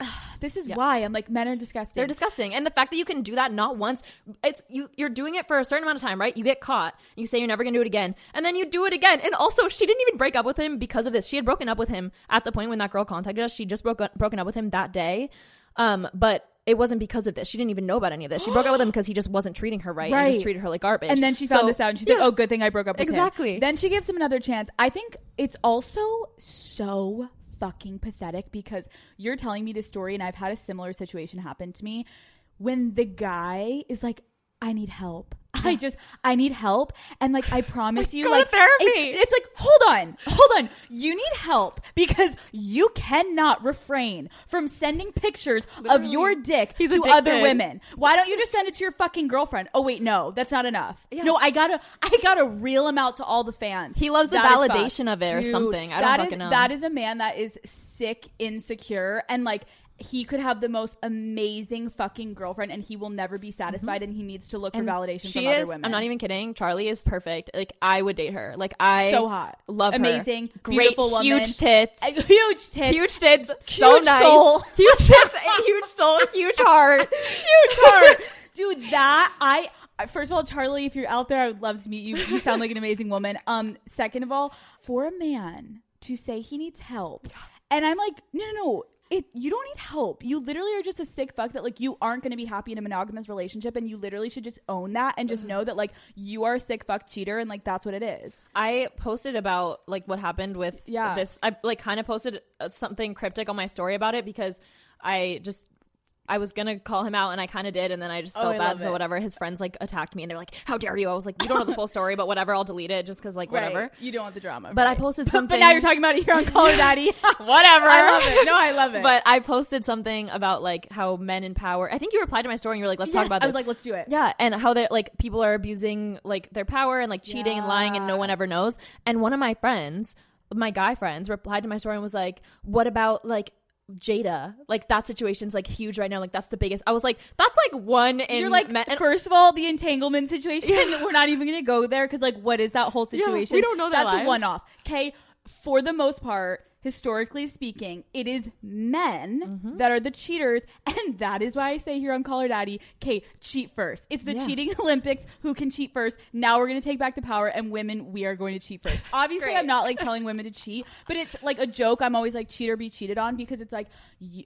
This is Yeah. why I'm like men are disgusting. They're disgusting. And the fact that you can do that not once, it's you you're doing it for a certain amount of time, right? You get caught, you say you're never gonna do it again, and then you do it again. And also she didn't even break up with him because of this. She had broken up with him at the point when that girl contacted us. She just broke broken up with him that day. Um, but it wasn't because of this. She didn't even know about any of this. She broke up with him because he just wasn't treating her right, and Right. just treated her like garbage. And then she found So- this out and she's like, oh, good thing I broke up with him. Exactly. Then she gives him another chance. I think it's also so fucking pathetic because you're telling me this story and I've had a similar situation happen to me when the guy is like, I need help. I just, I need help. And like, I promise you, like, therapy. it- it's like, hold on, hold on. You need help because you cannot refrain from sending pictures of your dick He's to other women. Why don't you just send it to your fucking girlfriend? Oh wait, no, that's not enough. Yeah. No, I gotta, I gotta reel him out to all the fans. He loves the That validation of it or Dude, something. I don't fucking is- know. That is a man that is sick, insecure, and like he could have the most amazing fucking girlfriend, and he will never be satisfied, and he needs to look Mm-hmm. And for validation she from is. other women. I'm not even kidding. Charli is perfect. Like I would date her. Like I so hot, love her. amazing, great, beautiful woman, huge tits, huge tits, huge tits, so Huge nice, soul. huge tits, a huge soul, huge heart. huge heart, dude. That I. First of all, Charli, if you're out there, I would love to meet you. You sound like an amazing woman. Um, second of all, for a man to say he needs help, and I'm like, no, no, no. It, you don't need help. You literally are just a sick fuck that like you aren't going to be happy in a monogamous relationship, and you literally should just own that and just know that like you are a sick fuck cheater, and like that's what it is. I posted about like what happened with Yeah. this. I like kind of posted uh, something cryptic on my story about it because I just I was gonna call him out and I kind of did, and then I just Oh, felt I bad. So it. whatever, his friends like attacked me and they're like, "How dare you?" I was like, "You don't know the full story, but whatever, I'll delete it just because like whatever." Right. You don't want the drama. But I posted something. But now you're talking about it here on Call Her Daddy. whatever. I love it. No, I love it. But I posted something about like how men in power. I think you replied to my story and you were like, "Let's talk about this." I was like, let's do it. Yeah, and how they like people are abusing like their power and like cheating and lying and no one ever knows. And one of my friends, my guy friends, replied to my story and was like, "What about like Jada? Like that situation's like huge right now. Like that's the biggest." I was like, "That's like one in You're like, and- first of all, the entanglement situation. We're not even to go there because, like, what is that whole Yeah, situation? we don't know their That's a lives. one off. Okay. For the most part, historically speaking, it is men Mm-hmm. that are the cheaters. And that is why I say here on Call Her Daddy, okay, cheat first. It's the Yeah. cheating Olympics. Who can cheat first? Now we're going to take back the power, and women, we are going to cheat first. Obviously, I'm not like telling women to cheat, but it's like a joke. I'm always like, cheat or be cheated on because it's like, y-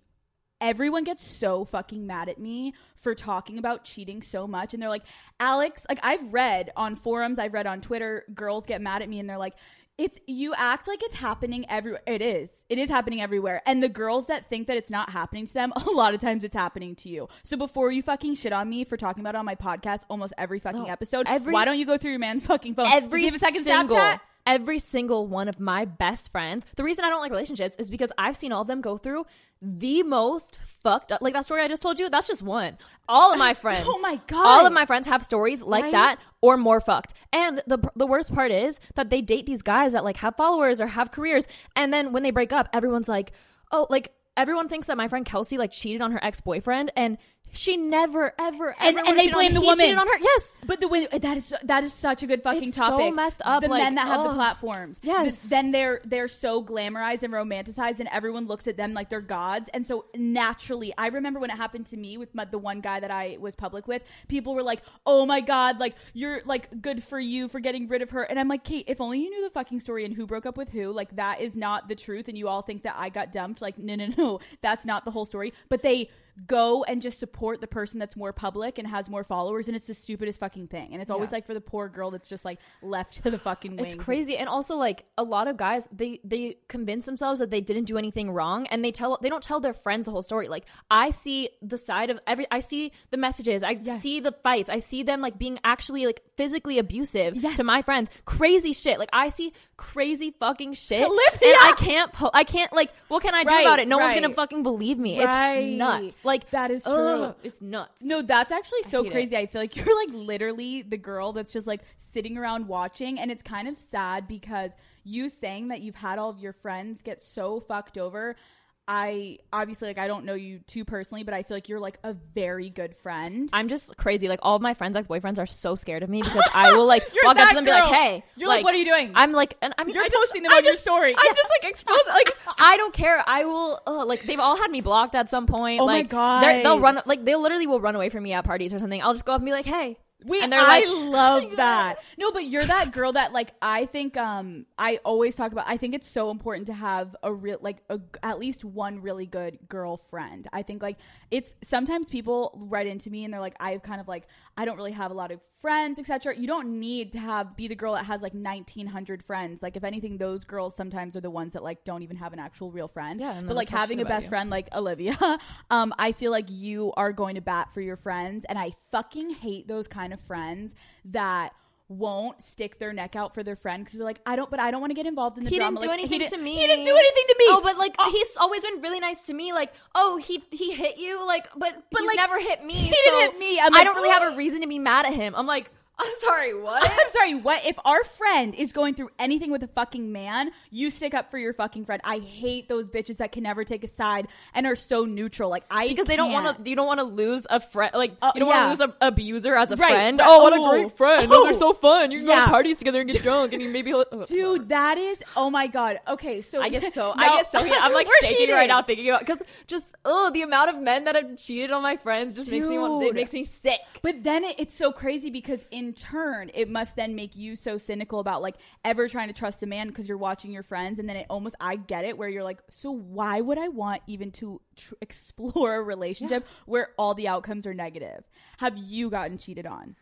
everyone gets so fucking mad at me for talking about cheating so much and they're like alex like i've read on forums i've read on twitter girls get mad at me and they're like it's you act like it's happening everywhere it is. It is happening everywhere. And the girls that think that it's not happening to them a lot of times it's happening to you. So before you fucking shit on me for talking about it on my podcast almost every fucking No, episode every- why don't you go through your man's fucking phone? every give a second single snapchat every single one of my best friends the reason i don't like relationships is because i've seen all of them go through the most fucked up like that story i just told you that's just one all of my oh friends Oh my God. all of my friends have stories like Right? that or more fucked and the the worst part is that they date these guys that like have followers or have careers and then when they break up everyone's like oh like everyone thinks that my friend kelsey like cheated on her ex-boyfriend and she never ever And- ever and they blame the he woman. on her yes But the way that is that is such a good fucking It's so topic. messed up, The like, men that have the platforms. Yes. The- then they're they're so glamorized and romanticized, and everyone looks at them like they're gods. And so naturally, I remember when it happened to me with my, the one guy that I was public with. People were like, "Oh my god, like you're like good for you for getting rid of her." And I'm like, Kate, if only you knew the fucking story and who broke up with who. Like that is not the truth, and you all think that I got dumped. Like no, no, no, that's not the whole story. But they go and just support the person that's more public and has more followers and it's the stupidest fucking thing and it's always Yeah. like for the poor girl that's just like left to the fucking wings It's crazy, and also like a lot of guys, they they convince themselves that they didn't do anything wrong, and they tell they don't tell their friends the whole story. Like I see the side of every, I see the messages, I see the fights, I see them like being actually like physically abusive Yes. to my friends, crazy shit. Like I see crazy fucking shit, Olivia! and I can't, po- I can't like, what can I do Right, about it? No one's gonna fucking believe me. Right. It's nuts. Like That is ugh, true. it's nuts. no that's actually so it. crazy i feel like you're like literally the girl that's just like sitting around watching and it's kind of sad because you saying that you've had all of your friends get so fucked over I obviously like I don't know you too personally, but I feel like you're like a very good friend. I'm just crazy. Like all of my friends' ex boyfriends are so scared of me because I will like walk up to them and be like, "Hey, You're like, "What are you doing?" I'm like, and I'm You're I just- posting them I on your just- story. I Yeah. just like expose. Like I don't care. I will. Uh, like they've all had me blocked at some point. Oh my like God. they're- they'll run. Like they literally will run away from me at parties or something. I'll just go up and be like, "Hey." Wait, And they're I like, love that. No, but you're that girl that like I think um I always talk about I think it's so important to have a real like a, at least one really good girlfriend. I think like it's sometimes people write into me and they're like I've kind of like I don't really have a lot of friends, etc. You don't need to have be the girl that has like 1900 friends. Like if anything those girls sometimes are the ones that like don't even have an actual real friend. Yeah, but like having a best you. friend like Olivia, um, I feel like you are going to bat for your friends, and I fucking hate those kind of friends that won't stick their neck out for their friend because they're like, I don't, but I don't want to get involved in the he drama. didn't do Like, he anything didn't- to me. He didn't do anything to me. Oh, but like oh. he's always been really nice to me. Like, oh, he he hit you, like, but but he's like, never hit me. he so didn't hit me. I'm I don't really have a reason to be mad at him. I'm like, I'm sorry, what? I'm sorry, what? If our friend is going through anything with a fucking man, you stick up for your fucking friend. I hate those bitches that can never take a side and are so neutral. Like I because they don't want to. You don't want to lose a friend. Like Uh, you don't yeah. want to lose an abuser as a Right, friend. right. Oh, what Oh. a great friend! Oh, they're Oh. so fun. You can go to parties together and get drunk, and you maybe oh, Dude, that is oh my god. Okay, so I get so No, I get so heated. I'm like shaking heated. right now thinking about because just oh the amount of men that have cheated on my friends just makes me want it makes me sick. But then it, it's so crazy because in turn, it must then make you so cynical about like ever trying to trust a man because you're watching your friends, and then it almost I get it where you're like, so why would I want even to tr- explore a relationship where all the outcomes are negative? Have you gotten cheated on?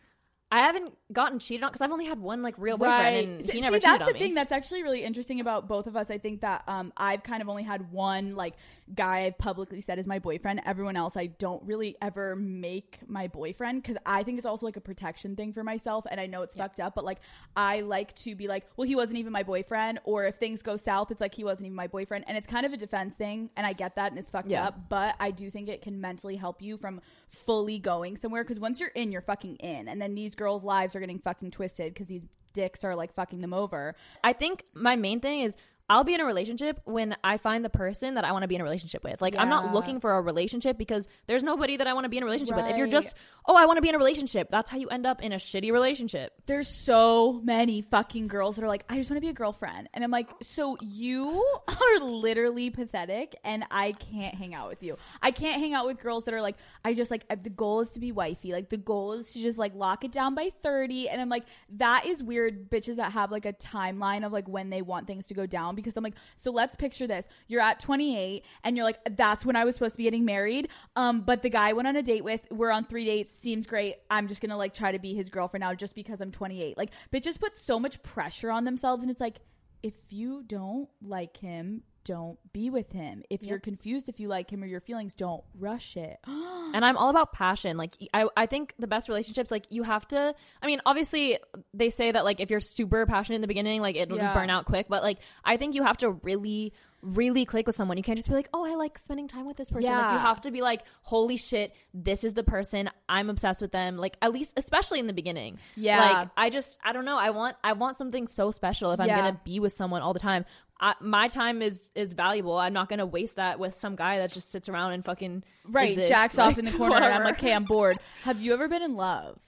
I haven't gotten cheated on because I've only had one like real boyfriend and See- never see, cheated that's on the me. thing that's actually really interesting about both of us. I think that um, I've kind of only had one like guy I've publicly said is my boyfriend. Everyone else I don't really ever make my boyfriend because I think it's also like a protection thing for myself. And I know it's fucked up, but like I like to be like, well, he wasn't even my boyfriend. Or if things go south, it's like he wasn't even my boyfriend. And it's kind of a defense thing. And I get that and it's fucked Yeah. up. But I do think it can mentally help you from fully going somewhere because once you're in, you're fucking in. And then these girls' lives are getting fucking twisted because these dicks are like fucking them over. I think my main thing is I'll be in a relationship when I find the person that I want to be in a relationship with. Like I'm not looking for a relationship because there's nobody that I want to be in a relationship with. If you're just, oh, I want to be in a relationship, that's how you end up in a shitty relationship. There's so many fucking girls that are like, I just want to be a girlfriend. And I'm like, so you are literally pathetic and I can't hang out with you. I can't hang out with girls that are like, I just like, the goal is to be wifey. Like, the goal is to just like lock it down by 30. And I'm like, that is weird bitches that have like a timeline of like when they want things to go down. Because I'm like, so let's picture this. You're at 28 and you're like, that's when I was supposed to be getting married. Um, but the guy I went on a date with, we're on three dates, seems great. I'm just gonna like try to be his girlfriend now just because I'm 28. Like, bitches put so much pressure on themselves, and it's like, if you don't like him, don't be with him. If you're confused if you like him or your feelings, don't rush it. and I'm all about passion. Like I, I think the best relationships, like you have to. I mean, obviously they say that like if you're super passionate in the beginning, like it'll Yeah. just burn out quick. But like I think you have to really, really click with someone. You can't just be like, oh, I like spending time with this person. Like Yeah. you have to be like, holy shit, this is the person. I'm obsessed with them. Like at least, especially in the beginning. Yeah. Like I just, I don't know. I want, I want something so special if I'm gonna be with someone all the time. I, my time is is valuable. I'm not gonna waste that with some guy that just sits around and fucking Right, exists. jacks Like, off in the corner, and I'm like, okay, I'm bored. Have you ever been in love?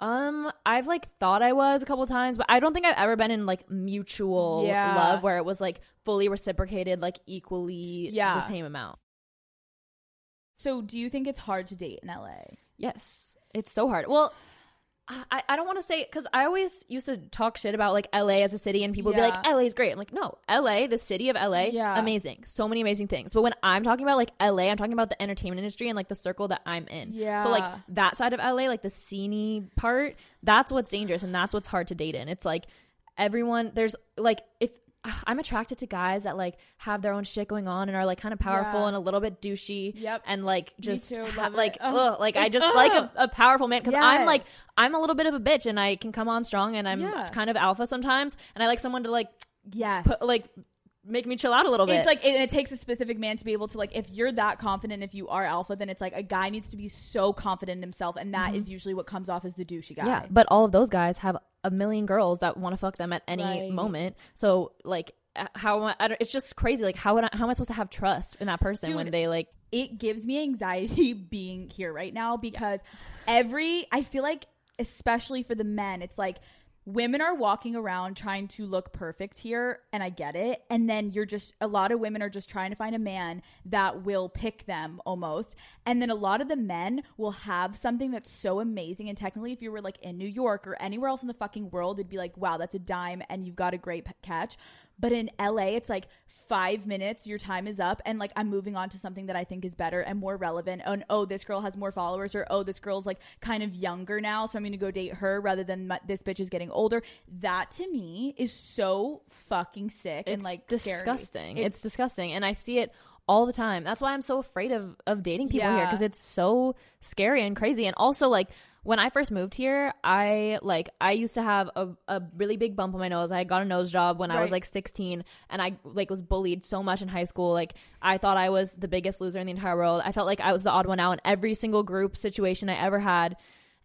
Um, I've like thought I was a couple times, but I don't think I've ever been in like mutual Yeah. love where it was like fully reciprocated, like equally Yeah. the same amount. So, do you think it's hard to date in LA? Yes, it's so hard. Well, I, I don't want to say because I always used to talk shit about like LA as a city, and people would be like, LA is great. I'm like, no, LA, the city of LA, Yeah. amazing. So many amazing things. But when I'm talking about like LA, I'm talking about the entertainment industry and like the circle that I'm in. Yeah. So like that side of LA, like the sceney part, that's what's dangerous and that's what's hard to date in. It's like everyone, there's like, if I'm attracted to guys that like have their own shit going on and are like kind of powerful Yeah. and a little bit douchey. Yep. And like just too, ha- like, Ugh. ugh, like I just like a, a powerful man because I'm like I'm a little bit of a bitch and I can come on strong and I'm Yeah. kind of alpha sometimes and I like someone to like Yes. put like make me chill out a little bit. It's like it, it takes a specific man to be able to like if you're that confident if you are alpha then it's like a guy needs to be so confident in himself and that is usually what comes off as the douchey guy. Mm-hmm. yeah, but all of those guys have a million girls that want to fuck them at any Right. moment. So like uh, how am I, I don't, it's just crazy. Like how would I, how am I supposed to have trust in that person when they like It gives me anxiety being here right now because every I feel like especially for the men it's like women are walking around trying to look perfect here and I get it. And then you're just a lot of women are just trying to find a man that will pick them almost. And then a lot of the men will have something that's so amazing. And technically if you were like in New York or anywhere else in the fucking world it'd be like wow that's a dime and you've got a great catch but in LA it's like 5 minutes your time is up and like I'm moving on to something that I think is better and more relevant and oh this girl has more followers or oh this girl's like kind of younger now so I'm to go date her rather than my, this bitch is getting older that to me is so fucking sick and It's like scary. disgusting. It's, disgusting, and I see it all the time. That's why I'm so afraid of of dating people here because it's so scary and crazy. And also, like when I first moved here, I like I used to have a, a really big bump on my nose. I got a nose job when I was like 16, and I like was bullied so much in high school. Like I thought I was the biggest loser in the entire world. I felt like I was the odd one out in every single group situation I ever had.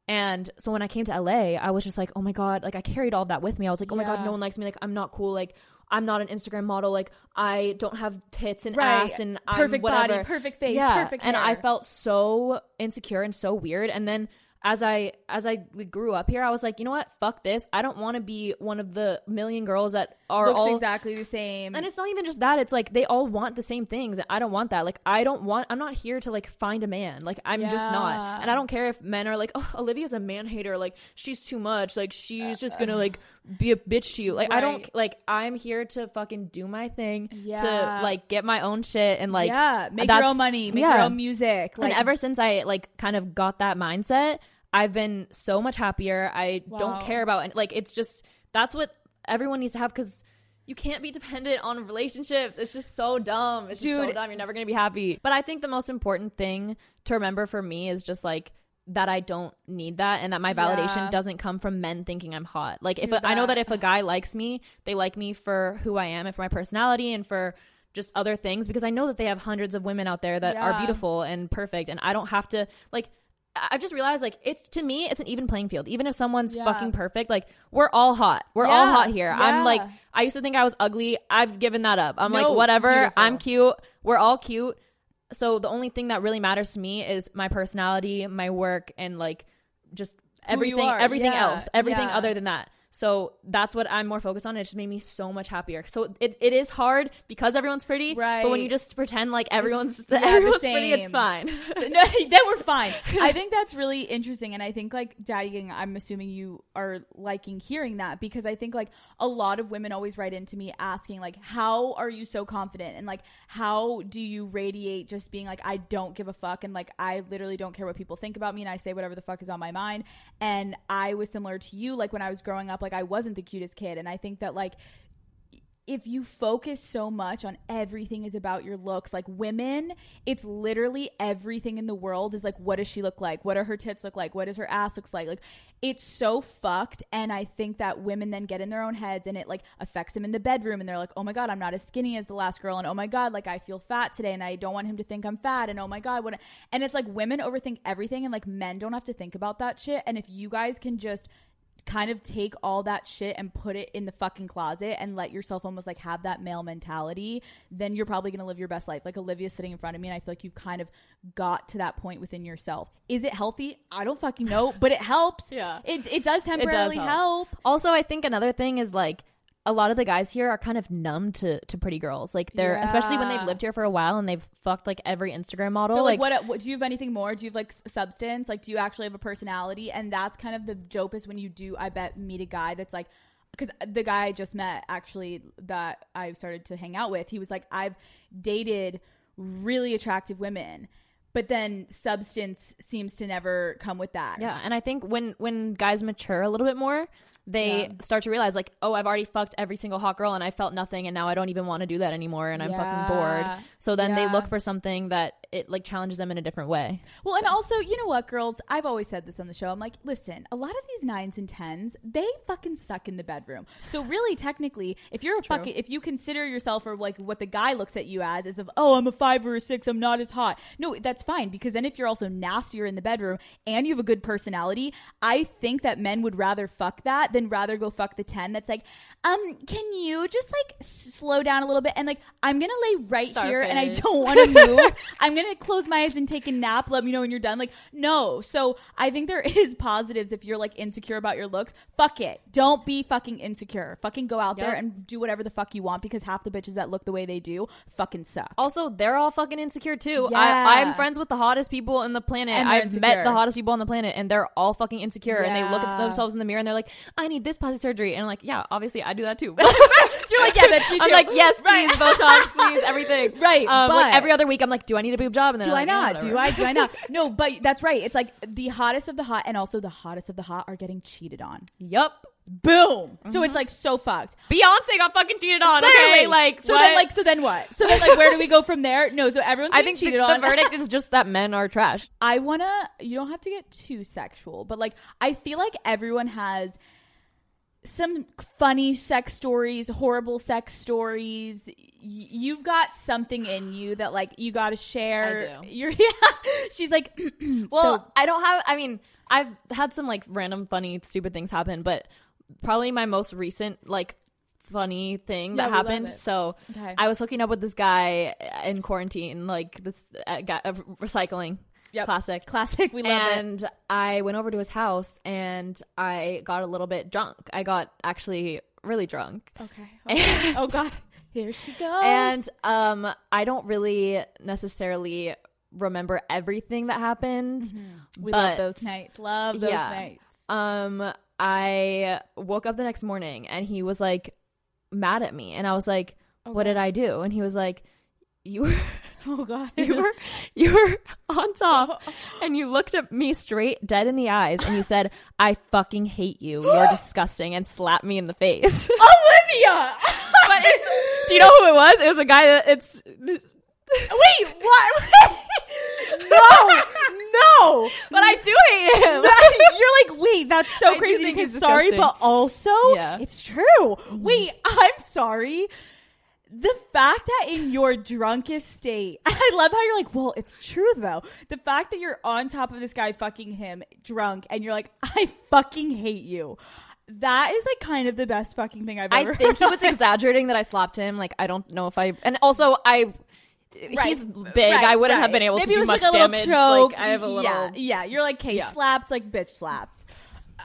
And so when I came to LA, I was just like, oh my God, like I carried all that with me. I was like, oh my God, no one likes me. Like I'm not cool. Like I'm not an Instagram model. Like I don't have tits and Right. ass and I'm Perfect body, perfect face, yeah. perfect And I felt so insecure and so weird. And then as I as I grew up here, I was like, you know what? Fuck this. I don't want to be one of the million girls that are looks all exactly the same and it's not even just that. It's like they all want the same things. and I don't want that. Like I don't want. I'm not here to like find a man. Like I'm just not. And I don't care if men are like, oh, Olivia's a man hater. Like she's too much. Like she's just gonna uh, uh. like be a bitch to you. Like I don't like. I'm here to fucking do my thing. Yeah. To like get my own shit and like yeah make your own money make your own music like and ever since I like kind of got that mindset, I've been so much happier. I Wow. don't care about and like it's just that's what everyone needs to have because you can't be dependent on relationships. It's just so dumb. It's just so dumb. You're never gonna be happy. But I think the most important thing to remember for me is just like that I don't need that and that my validation Yeah. doesn't come from men thinking I'm hot. Like if Dude, a, I know that- that if a guy likes me, they like me for who I am and for my personality and for just other things because I know that they have hundreds of women out there that are beautiful and perfect and I don't have to like I- just realized like it's to me it's an even playing field. Even if someone's Yeah. fucking perfect, like we're all hot. We're all hot here. I'm like. I used to think I was ugly. I've given that up. I'm No, like whatever. beautiful. I'm cute. We're all cute. So the only thing that really matters to me is my personality, my work and like just everything everything Yeah, else. Everything yeah. other than that. So that's what I'm more focused on. It just made me so much happier. So it, it is hard because everyone's pretty. Right. But when you just pretend like everyone's yeah, the everyone's pretty, it's fine. no, then we're fine. I think that's really interesting, and I think like daddying. I'm assuming you are liking hearing that because I think like a lot of women always write into me asking like, "How are you so confident?" and like, "How do you radiate just being like, I don't give a fuck," and like, I literally don't care what people think about me, and I say whatever the fuck is on my mind. And I was similar to you, like when I was growing up, like I wasn't the cutest kid, and I think that like if you focus so much on everything is about your looks, like women, it's literally everything in the world is like, what does she look like? What do her tits look like? What does her ass looks like? Like, it's so fucked. And I think that women then get in their own heads and it like affects them in the bedroom. And they're like, oh my God, I'm not as skinny as the last girl. And oh my God, like I feel fat today and I don't want him to think I'm fat. And oh my God, what? And it's like women overthink everything and like men don't have to think about that shit. And if you guys can just kind of take all that shit and put it in the fucking closet and let yourself almost like have that male mentality, then you're probably going to live your best life. Like Olivia's sitting in front of me and I feel like you've kind of got to that point within yourself. Is it healthy? I don't fucking know, but it helps. Yeah. It, it does It temporarily does help. Also, I think another thing is like a lot of the guys here are kind of numb to, to pretty girls. Like they're especially when they've lived here for a while and they've fucked like every Instagram model. So like, like, what, uh, what do you have anything more? Do you have like substance? Like do you actually have a personality? And that's kind of the dopest when you do I bet meet a guy that's like because the guy I just met actually that I started to hang out with, he was like I've dated really attractive women, but then substance seems to never come with that. yeah, and I think when when guys mature a little bit more, they Yeah. start to realize like, oh, I've already fucked every single hot girl and I felt nothing, and now I don't even want to do that anymore, and I'm fucking bored. So then they look for something that it like challenges them in a different way. Well, and also, you know what, girls? I've always said this on the show. I'm like, listen, a lot of these nines and tens, they fucking suck in the bedroom. So really, technically, if you're a fucking, if you consider yourself or like what the guy looks at you as is of, oh, I'm a five or a six, I'm not as hot. No, that's fine because then if you're also nastier in the bedroom and you have a good personality, I think that men would rather fuck that than rather go fuck the ten. That's like, um, can you just like slow down a little bit and like I'm gonna lay right here and I don't want to move. I'm gonna close my eyes and take a nap. Let me know when you're done. Like, no. So I think there is positives if you're like insecure about your looks. Fuck it. Don't be fucking insecure. Fucking go out there and do whatever the fuck you want because half the bitches that look the way they do fucking suck. Also, they're all fucking insecure too. Yeah. I, I'm friends with the hottest people in the planet. I've met the hottest people on the planet, and they're all fucking insecure. And they look at themselves in the mirror and they're like, "I need this plastic surgery," and I'm like, "Yeah, obviously I do that too." You're like, yeah, bitch, me I'm like, "Yes, Right. please, Botox, please, everything." Right, Um, but- like every other week, I'm like, "Do I need a job?" And then Do I like, not? whatever." Do I? Do I not? No, but that's right. It's like the hottest of the hot and also the hottest of the hot are getting cheated on. Yup. Boom. So it's mm-hmm. like so fucked. Beyonce got fucking cheated on. Literally. Okay, like so what? then like so then what? So then like where do we go from there? No, so everyone's I think the, cheated the on. verdict is just that men are trash. I wanna you don't have to get too sexual, but like I feel like everyone has some funny sex stories, horrible sex stories. Y- You've got something in you that like you got to share. I do. You're yeah. She's like, Well, so I don't have. I mean, I've had some like random, funny, stupid things happen, but probably my most recent like funny thing Yeah, that happened. So Okay. I was hooking up with this guy in quarantine, like this uh, guy of recycling. Yep. Classic. classic. We love it. and I went over to his house and I got a little bit drunk. I got actually really drunk. Okay. And- oh God, here she goes. And um I don't really necessarily remember everything that happened. we love those nights. Love those Yeah. nights. Um, I woke up the next morning and he was like mad at me, and I was like, "What did I do?" And he was like, "You were." Oh God. You were you were on top and you looked at me straight dead in the eyes and you said, I fucking hate you. You're disgusting and slapped me in the face. Olivia. but it's do you know who it was? It was a guy that it's Wait, what? no, no. but I do hate him. You're like, wait, that's so I crazy. Because he's sorry, but also, Yeah. it's true. Wait, I'm sorry. The fact that in your drunkest state, I love how you're like, well, it's true though. The fact that you're on top of this guy fucking him drunk and you're like, I fucking hate you. That is like kind of the best fucking thing I've ever I think he was exaggerating that I slapped him. Like I don't know if I and also I he's big. right, I wouldn't have been able Maybe to do much like damage. Like I have a little Yeah, yeah. You're like, okay, Yeah. slapped, like bitch slapped.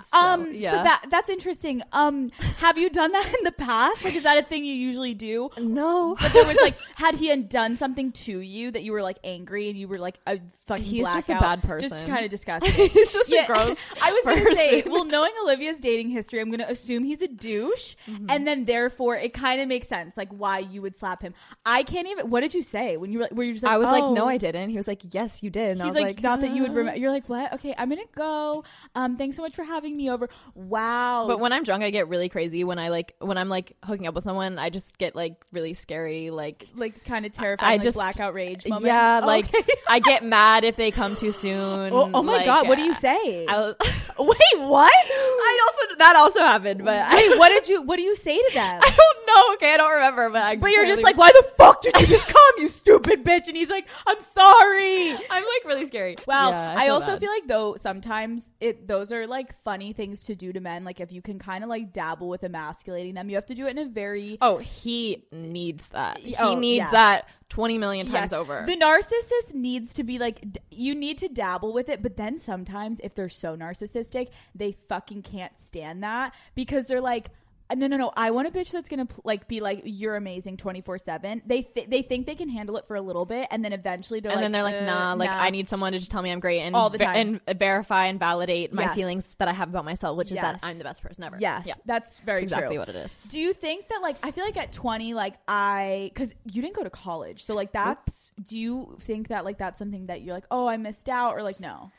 So, um, so that that's interesting. Um, have you done that in the past? Like, is that a thing you usually do? no. But there was like, had he done something to you that you were like angry and you were like a fucking He's just a bad Just person. kind of disgusting. he's just Yeah, a gross. I was gonna say, well, knowing Olivia's dating history, I'm gonna assume he's a douche, Mm-hmm. and then therefore it kind of makes sense, like why you would slap him. I can't even. What did you say when you were? Were you just like? I was like, "Oh." no, I didn't. He was like, yes, you did. And I He's was like, like, not that you would "Uh." remember. You're like, what? Okay, I'm gonna go. Um, thanks so much for having me over. Wow. But when I'm drunk, I get really crazy. When I like, when I'm like hooking up with someone, I just get like really scary. Like, like kind of terrifying, I like just blackout rage. Moments. yeah, Oh, like okay. I get mad if they come too soon. oh, oh my Like, god, what do you say? I, Wait, what? I also that also happened, but I, what did you? What do you say to them? I don't know. Okay, I don't remember, but I. But you're just like, why the fuck did you just come, you stupid bitch? And he's like, I'm sorry. I'm like really scary. Wow. Yeah, I, feel also bad. feel like though sometimes it those are like funny things to do to men. Like if you can kind of like dabble with emasculating them, you have to do it in a very Oh, he needs that. He Oh, needs yeah. that twenty million times Yes. over. The narcissist needs to be like d- you need to dabble with it, but then sometimes if they're so narcissistic, they fucking can't stand that because they're like no, no, no. I want a bitch that's gonna like be like you're amazing twenty four seven. They th- they think they can handle it for a little bit, and then eventually they're and like, then they're like, uh, nah, like nah. I need someone to just tell me I'm great and All the ver- and verify and validate my Yes. feelings that I have about myself, which is Yes. that I'm the best person ever. Yes, yeah, that's very That's exactly true. what it is. Do you think that like I feel like at 20 like I cuz you didn't go to college. So like that's do you think that like that's something that you're like, "Oh, I missed out" or like no?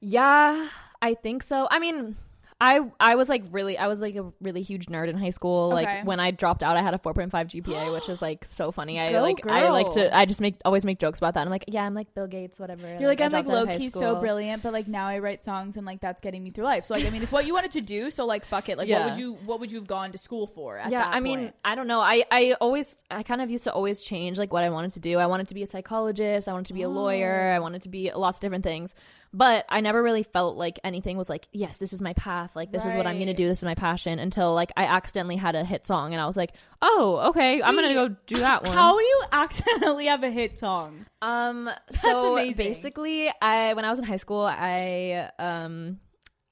Yeah, I think so. I mean, I I was like really I was like a really huge nerd in high school. Okay. Like when I dropped out, I had a 4.5 GPA, which is like so funny. I Go like I like to I just make always make jokes about that. I'm like, yeah, I'm like Bill Gates, whatever. You're like, I I'm like low key so brilliant, but like now I write songs and like that's getting me through life. So like I mean, it's what you wanted to do, so like fuck it. Like what would you what would you have gone to school for at yeah i mean point? i don't know i i always i kind of used to always change like what i wanted to do i wanted to be a psychologist i wanted to be a oh. lawyer Oh. i wanted to be lots of different things but I never really felt like anything was like, yes, this is my path. Like this is what I'm gonna Right. do. This is my passion. Until like I accidentally had a hit song, and I was like, oh, okay, I'm gonna go do that one. How do you accidentally have a hit song? Um. So amazing. basically, I when I was in high school, I um,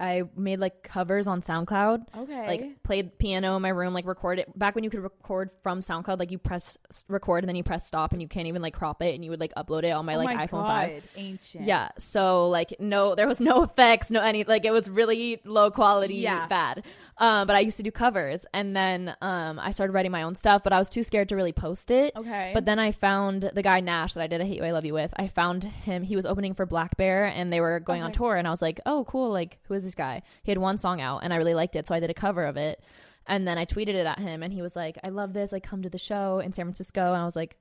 I made like covers on SoundCloud. Okay. Like played piano in my room, like record it. Back when you could record from SoundCloud, like you press record and then you press stop, and you can't even like crop it, and you would like upload it on my oh like my iPhone God, five. ancient. Yeah. So like no, there was no effects, no any like it was really low quality, Yeah. bad. Um, but I used to do covers, and then um, I started writing my own stuff, but I was too scared to really post it. Okay. But then I found the guy gnash that I did a Hate You I Love You with. I found him. He was opening for blackbear, and they were going on tour, and I was like, oh cool, like who is this guy? He had one song out, and I really liked it, so I did a cover of it. And then I tweeted it at him, and he was like, "I love this. Like, come to the show in San Francisco." And I was like,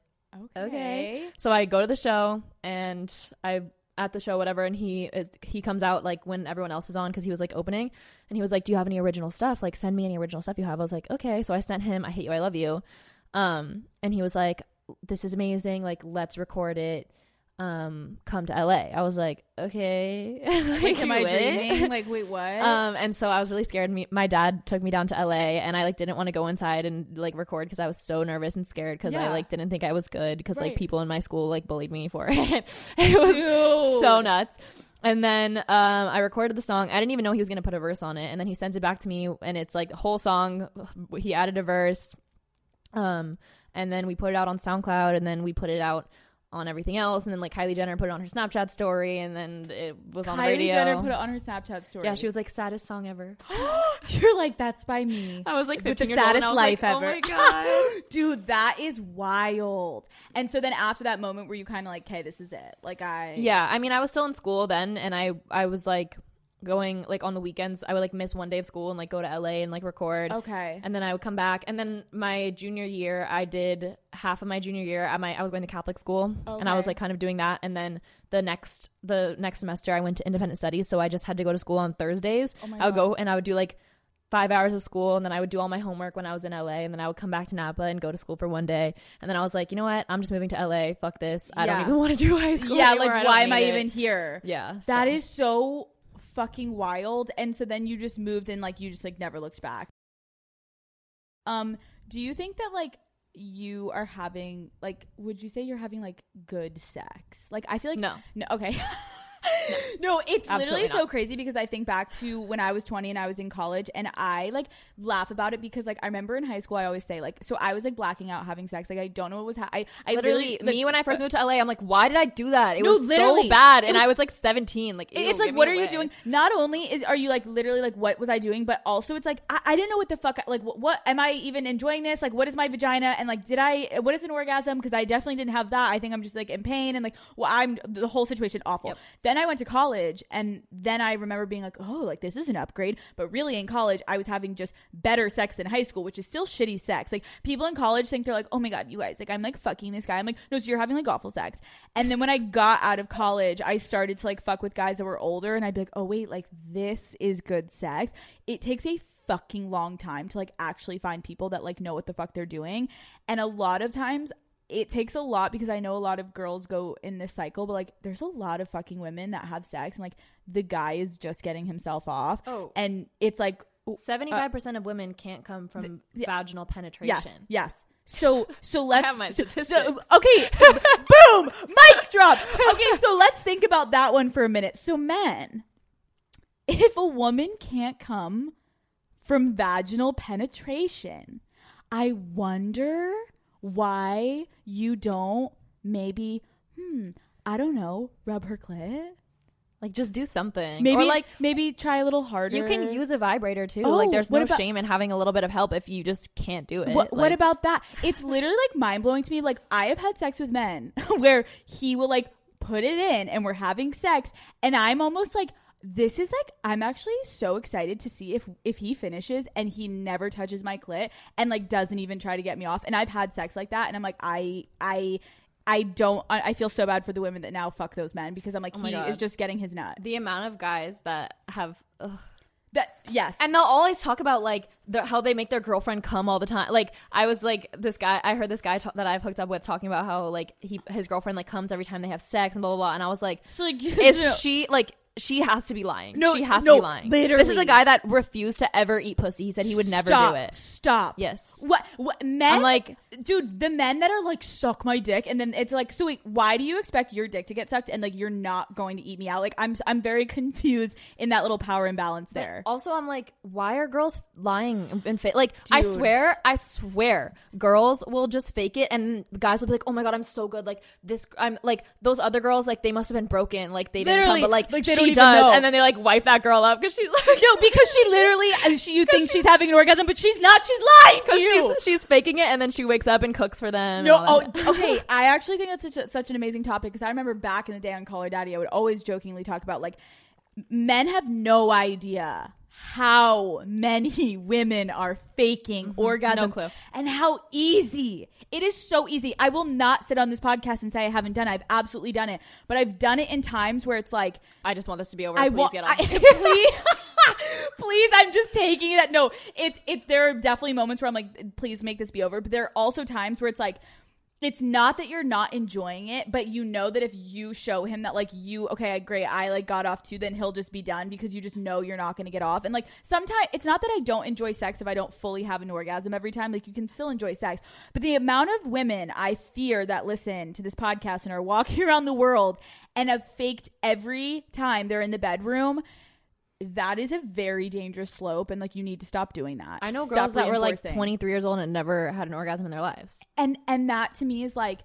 okay. So I go to the show and I at the show whatever and he is, he comes out like when everyone else is on because he was like opening and he was like do you have any original stuff? Like send me any original stuff you have. I was like okay. So i sent him i hate you i love you um and he was like this is amazing like let's record it um come to la i was like okay Like, am I dreaming? Like, wait, what? um and so i was really scared me my dad took me down to la and i like didn't want to go inside and like record because i was so nervous and scared because i like didn't think i was good because Right. like people in my school like bullied me for it it was so nuts and then um, I recorded the song. I didn't even know he was gonna put a verse on it. And then he sends it back to me, and it's like the whole song. He added a verse, um, and then we put it out on SoundCloud, and then we put it out on everything else. And then like Kylie Jenner put it on her Snapchat story, and then it was on Kylie the radio. Jenner put it on her Snapchat story. yeah, she was like saddest song ever. You're like, that's by me. I was like With the 15 years old, and saddest I was life like, ever. Oh my god. Dude, that is wild. And so then after that moment where you kind of like, okay, this is it. Like I Yeah, I mean, I was still in school then, and I I was like going like on the weekends. I would like miss one day of school and like go to LA and like record. Okay. And then I would come back, and then my junior year, I did half of my junior year. at my I was going to Catholic school, and I was like kind of doing that. And then the next the next semester, I went to independent studies, so I just had to go to school on Thursdays. Oh my I would go and I would do like five hours of school, and then I would do all my homework when I was in LA, and then I would come back to Napa and go to school for one day. And then I was like, you know what? I'm just moving to LA. Fuck this. I don't even want to do high school. Yeah, anymore. like why am I it. even here? Yeah, That so- is so fucking wild. And so then you just moved and like you just like never looked back. Um, do you think that like you are having like would you say you're having like good sex? Like I feel like no. No, okay. no, it's literally Absolutely so crazy because I think back to when I was 20 and I was in college and I like laugh about it because like I remember in high school I always say like so I was like blacking out having sex like I don't know what was ha- I I Literally, literally, like, me when I first uh, moved to LA, I'm like, why did I do that? It No, was literally. so bad, and was- I was like 17. Like, it's like what are you doing not only is are you like literally like what was i doing but also it's like i, I didn't know what the fuck like what, what am i even enjoying this like what is my vagina and like did i what is an orgasm because i definitely didn't have that i think i'm just like in pain and like well i'm the whole situation awful Yep. Then i went to college and then i remember being like oh like this is an upgrade. But really in college i was having just better sex than high school which is still shitty sex. Like people in college think they're like oh my god you guys like i'm like fucking this guy. I'm like no so you're having like awful sex. And then when i got out of college i started to like fuck with guys that were older and i'd be like oh wait like this is good sex. It takes a fucking long time to like actually find people that like know what the fuck they're doing. And a lot of times it takes a lot because I know a lot of girls go in this cycle, but like there's a lot of fucking women that have sex and like the guy is just getting himself off. Oh. And it's like 75% uh, of women can't come from vaginal penetration. yes, yes. So so let's have my so, so- okay, boom, mic drop. Okay, so let's think about that one for a minute. So men, if a woman can't come from vaginal penetration, I wonder why you don't maybe hmm, I don't know, rub her clit. Like, just do something. Maybe or like, maybe try a little harder. you can use a vibrator too. Oh, like, there's no about- shame in having a little bit of help if you just can't do it. What, what about that? It's literally like mind blowing to me. Like I have had sex with men where he will like put it in and we're having sex, and I'm almost like, this is like I'm actually so excited to see if if he finishes and he never touches my clit and like doesn't even try to get me off. And I've had sex like that, and I'm like, I I. I don't. I I feel so bad for the women that now fuck those men because I'm like Oh my he God. is just getting his nut. the amount of guys that have. Ugh. That yes, And they'll always talk about like the, how they make their girlfriend come all the time. Like I was like this guy, I heard this guy ta- that I've hooked up with talking about how like he his girlfriend like comes every time they have sex and blah blah blah. And I was like, so like is she like she has to be lying. No, she has no, to be lying. Literally, This is a guy that refused to ever eat pussy. He said he would never Stop, do it. Stop. Yes. What, what men I'm like- dude, the men that are like suck my dick and then it's like so wait, why do you expect your dick to get sucked and like you're not going to eat me out? Like I'm I'm very confused in that little power imbalance there. Also, I'm like, why are girls lying and fake? Like, I swear, I swear, girls will just fake it, and guys will be like, "Oh my god, I'm so good." Like this, I'm like those other girls. Like they must have been broken. Like they didn't come, but like, like, she does, know. and then they like wipe that girl up because she's like, no, because she literally uh, she, you think she's having an orgasm but she's not. She's lying to because you. she's she's faking it, and then she wakes up and cooks for them. No, oh, that d- stuff. okay. I actually think that's such, a, such an amazing topic because I remember back in the day on Call Her Daddy, I would always jokingly talk about like men have no idea how many women are faking orgasms Mm-hmm. No clue. and how easy it is so easy i will not sit on this podcast and say i haven't done it i've absolutely done it but i've done it in times where it's like I just want this to be over. I Please want. get I, please, please, I'm just taking it. No, it's it's. There are definitely moments where I'm like, please make this be over. But there are also times where it's like, it's not that you're not enjoying it, but you know that if you show him that like you, okay, great, I like got off too, then he'll just be done because you just know you're not going to get off. And like sometimes it's not that I don't enjoy sex if I don't fully have an orgasm every time. Like you can still enjoy sex, but the amount of women I fear that listen to this podcast and are walking around the world and have faked every time they're in the bedroom. That is a very dangerous slope, and like you need to stop doing that. I know Stop girls that were like 23 years old and never had an orgasm in their lives. and and that to me is like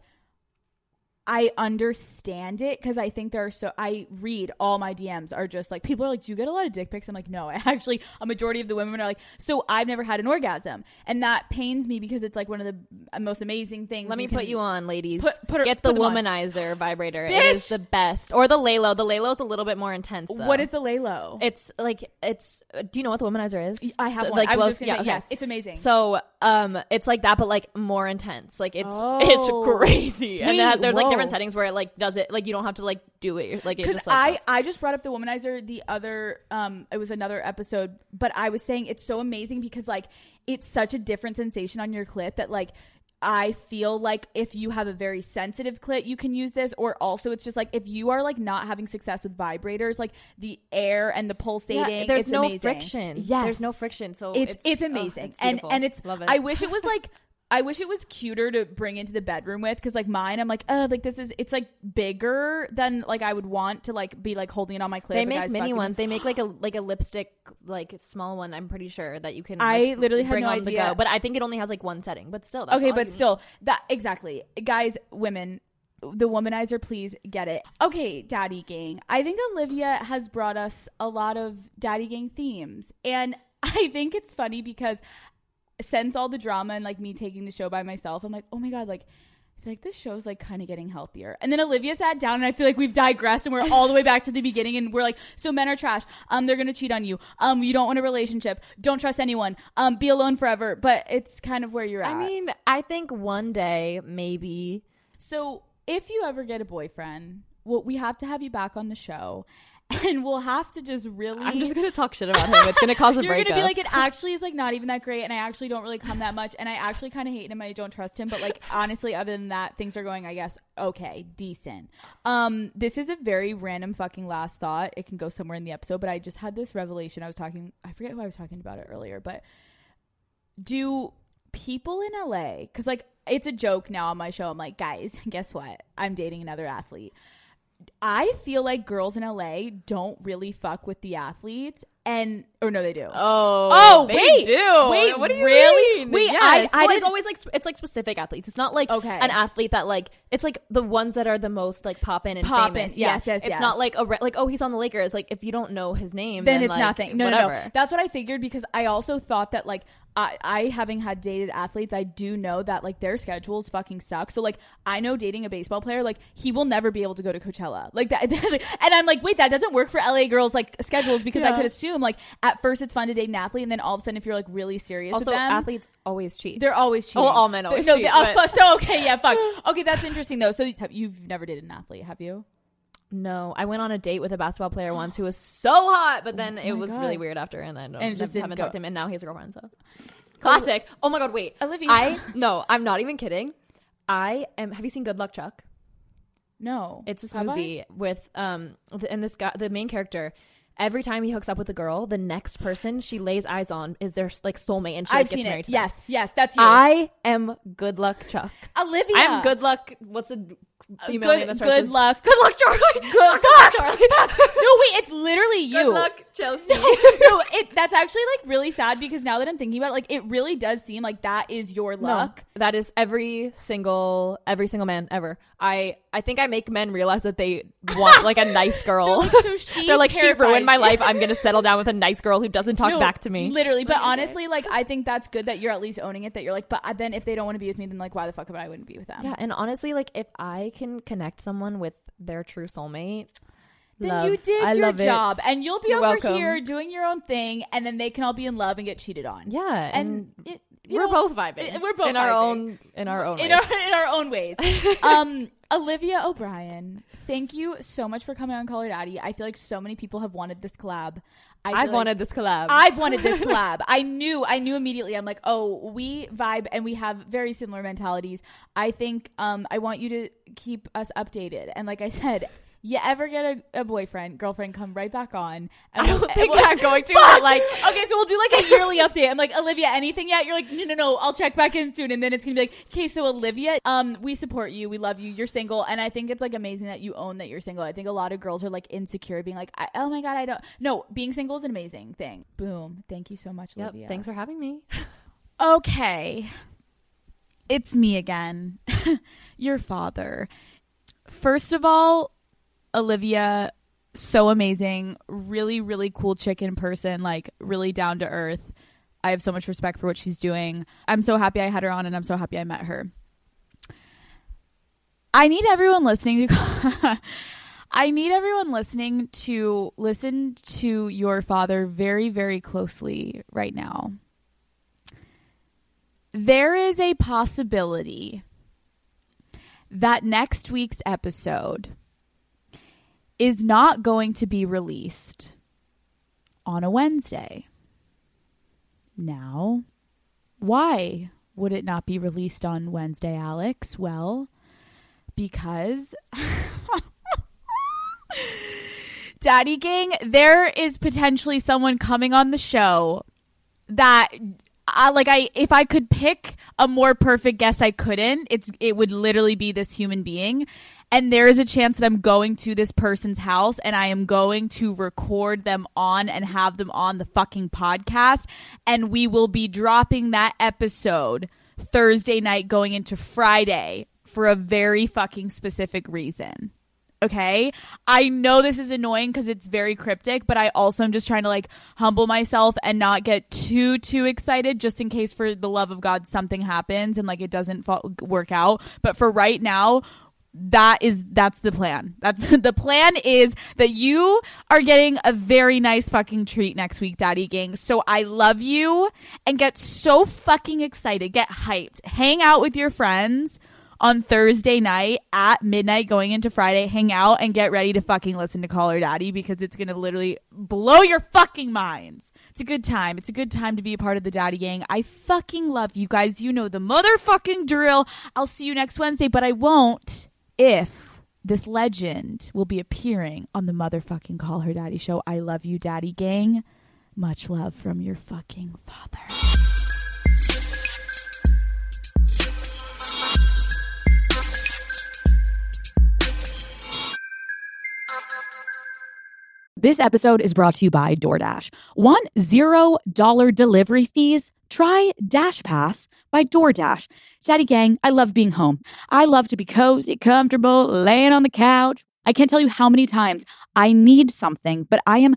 I understand it because I think there are so I read all my DMs are just like people are like, Do you get a lot of dick pics? I'm like, no, I actually a majority of the women are like, so I've never had an orgasm. And that pains me because it's like one of the most amazing things. Let me put you on, ladies. Put- put her- Get the put them on. womanizer vibrator. It Bitch! is the best. Or the Lelo. The Lelo is a little bit more intense. Though. What is the Lelo? It's like it's. uh, Do you know what the womanizer is? I have So, one. Like I was gonna yeah, say, okay. yes, it's amazing. So um, it's like that, but like more intense. Like it's Oh. it's crazy, and that, there's like. Different settings where it like does it. Like you don't have to like do it. Like it because just like I does. I just brought up the womanizer the other um it was another episode, but I was saying it's so amazing because like it's such a different sensation on your clit that like I feel like if you have a very sensitive clit, you can use this, or also it's just like if you are like not having success with vibrators, like the air and the pulsating, Yeah, there's it's no amazing. friction. Yeah, there's no friction. So it's it's, oh, amazing it's and and it's love it. I wish it was like I wish it was cuter to bring into the bedroom with because like mine I'm like oh like this is it's like bigger than like I would want to like be like holding it on my clit. They make mini fucking ones. They make like a like a lipstick like small one. I'm pretty sure that you can. I like, literally had no on the idea. go. But I think it only has like one setting. But still, that's okay, but still that exactly guys women. The womanizer, please get it. Okay, Daddy Gang. I think Olivia has brought us a lot of Daddy Gang themes. And I think it's funny because since all the drama and like me taking the show by myself, I'm like, oh my God, like, I feel like this show's like kind of getting healthier. And then Olivia sat down and I feel like we've digressed and we're all the way back to the beginning and we're like, so men are trash. Um, they're gonna cheat on you. Um, you don't want a relationship. Don't trust anyone. Um, be alone forever. But it's kind of where you're at. I mean, I think one day maybe. So if you ever get a boyfriend, well, we have to have you back on the show, and we'll have to just really. I'm just gonna talk shit about him. It's gonna cause a You're breakup. gonna be like, it actually is like not even that great, and I actually don't really come that much, and I actually kind of hate him. I don't trust him, but like honestly, other than that, things are going, I guess, okay, decent. Um, this is a very random fucking last thought. It can go somewhere in the episode, but I just had this revelation. I was talking, I forget who I was talking about it earlier, but do people in LA because like it's a joke now on my show. I'm like, guys, guess what? I'm dating another athlete. I feel like girls in LA don't really fuck with the athletes, and or no, they do. Oh, Oh, they wait. do. Wait, what do you really? mean? Wait, yes. I- I well, it's always like it's like specific athletes. It's not like Okay. an athlete that like it's like the ones that are the most like poppin' and Poppin', famous. Yeah. yes, yes, It's yes. not like a re- like oh he's on the Lakers. Like if you don't know his name, then then, it's like, nothing. No, no, no. That's what I figured because I also thought that like I, I having had dated athletes, I do know that like their schedules fucking suck. So like I know dating a baseball player, like he will never be able to go to Coachella, like that. and I'm like, wait, that doesn't work for LA girls like schedules because I could assume like at first it's fun to date an athlete, and then all of a sudden if you're like really serious Also, with them, athletes always cheat. They're always cheating. Oh, all men always no, cheat, they- oh, but- so okay, yeah, fuck. Okay, that's interesting though. So you've never dated an athlete, have you? No, I went on a date with a basketball player once who was so hot, but then it my was God. really weird after, and I don't, And it just didn't haven't go. talked to him, and now he has a girlfriend. So classic. Oh my god, wait, Olivia. I no, I'm not even kidding. I am. Have you seen Good Luck Chuck? No. It's this Have I? movie with um th- and this guy the main character every time he hooks up with a girl, the next person she lays eyes on is their like soulmate and she like, I've gets seen married it. to them. Yes, yes, that's you. I am good luck Chuck. Olivia. I'm good luck what's a female name Good, that starts good with- luck. Good luck Charlie. Good luck, Charlie. no, wait, it's literally you. Good luck Chelsea. no, it that's actually like really sad because now that I'm thinking about it, like it really does seem like that is your luck. No, that is every single every single man ever. I I think I make men realize that they want like a nice girl. They're like, so she They're like she terrified- ruined my life. I'm gonna settle down with a nice girl who doesn't talk No, back to me. Literally, but honestly, like I think that's good that you're at least owning it. That you're like, but uh, then if they don't want to be with me, then like why the fuck would I wouldn't be with them? Yeah, and honestly, like if I can connect someone with their true soulmate, Then love. you did I your job, and you'll be You're over welcome. here doing your own thing, and then they can all be in love and get cheated on. Yeah, and, and, it, we're know, both vibing. it- we're both in our vibing. own in our own in ways. our in our own ways. um, Olivia O'Brien, thank you so much for coming on Her Daddy. I feel like so many people have wanted this collab. I like- wanted this collab. I've wanted this collab. I knew, I knew immediately. I'm like, oh, we vibe and we have very similar mentalities. I think, um, I want you to keep us updated. And like I said, you ever get a, a boyfriend, girlfriend, come right back on. And I don't we'll- think I'm going to, but, like- okay, so we'll do like a yearly update. I'm like, Olivia, anything yet? You're like, no, no, no. I'll check back in soon. And then it's gonna be like, okay, so Olivia, um, we support you, we love you, you're single, and I think it's like amazing that you own that you're single. I think a lot of girls are like insecure, being like, I, oh my god, I don't. No, being single is an amazing thing. Boom. Thank you so much, yep. Olivia. Thanks for having me. Okay. It's me again. Your father. First of all, Olivia, so amazing. Really, really cool chicken person, like really down to earth. I have so much respect for what she's doing. I'm so happy I had her on and I'm so happy I met her. I need everyone listening to I need everyone listening to listen to your father very very closely right now there is a possibility that next week's episode is not going to be released on a Wednesday. Now, why would it not be released on Wednesday, Alex? Well, because Daddy Gang, there is potentially someone coming on the show that I like I if I could pick a more perfect guess I couldn't. It's it would literally be this human being. And there is a chance that I'm going to this person's house and I am going to record them on and have them on the fucking podcast and we will be dropping that episode Thursday night going into Friday for a very fucking specific reason. Okay. I know this is annoying because it's very cryptic, but I also am just trying to like humble myself and not get too, too excited just in case for the love of God something happens and like it doesn't fa- work out. But for right now, that is that's the plan. That's the plan is that you are getting a very nice fucking treat next week, Daddy Gang. So I love you and get so fucking excited. Get hyped. Hang out with your friends on Thursday night at midnight going into Friday. Hang out and get ready to fucking listen to Call Her Daddy because it's gonna literally blow your fucking minds. It's a good time. It's a good time to be a part of the Daddy Gang. I fucking love you guys. You know the motherfucking drill. I'll see you next Wednesday, but I won't if this legend will be appearing on the motherfucking Call Her Daddy show. I love you, Daddy Gang. Much love from your fucking father. This episode is brought to you by DoorDash. Want zero dollar delivery fees? Try DashPass by DoorDash. Daddy Gang, I love being home. I love to be cozy, comfortable, laying on the couch. I can't tell you how many times I need something, but I am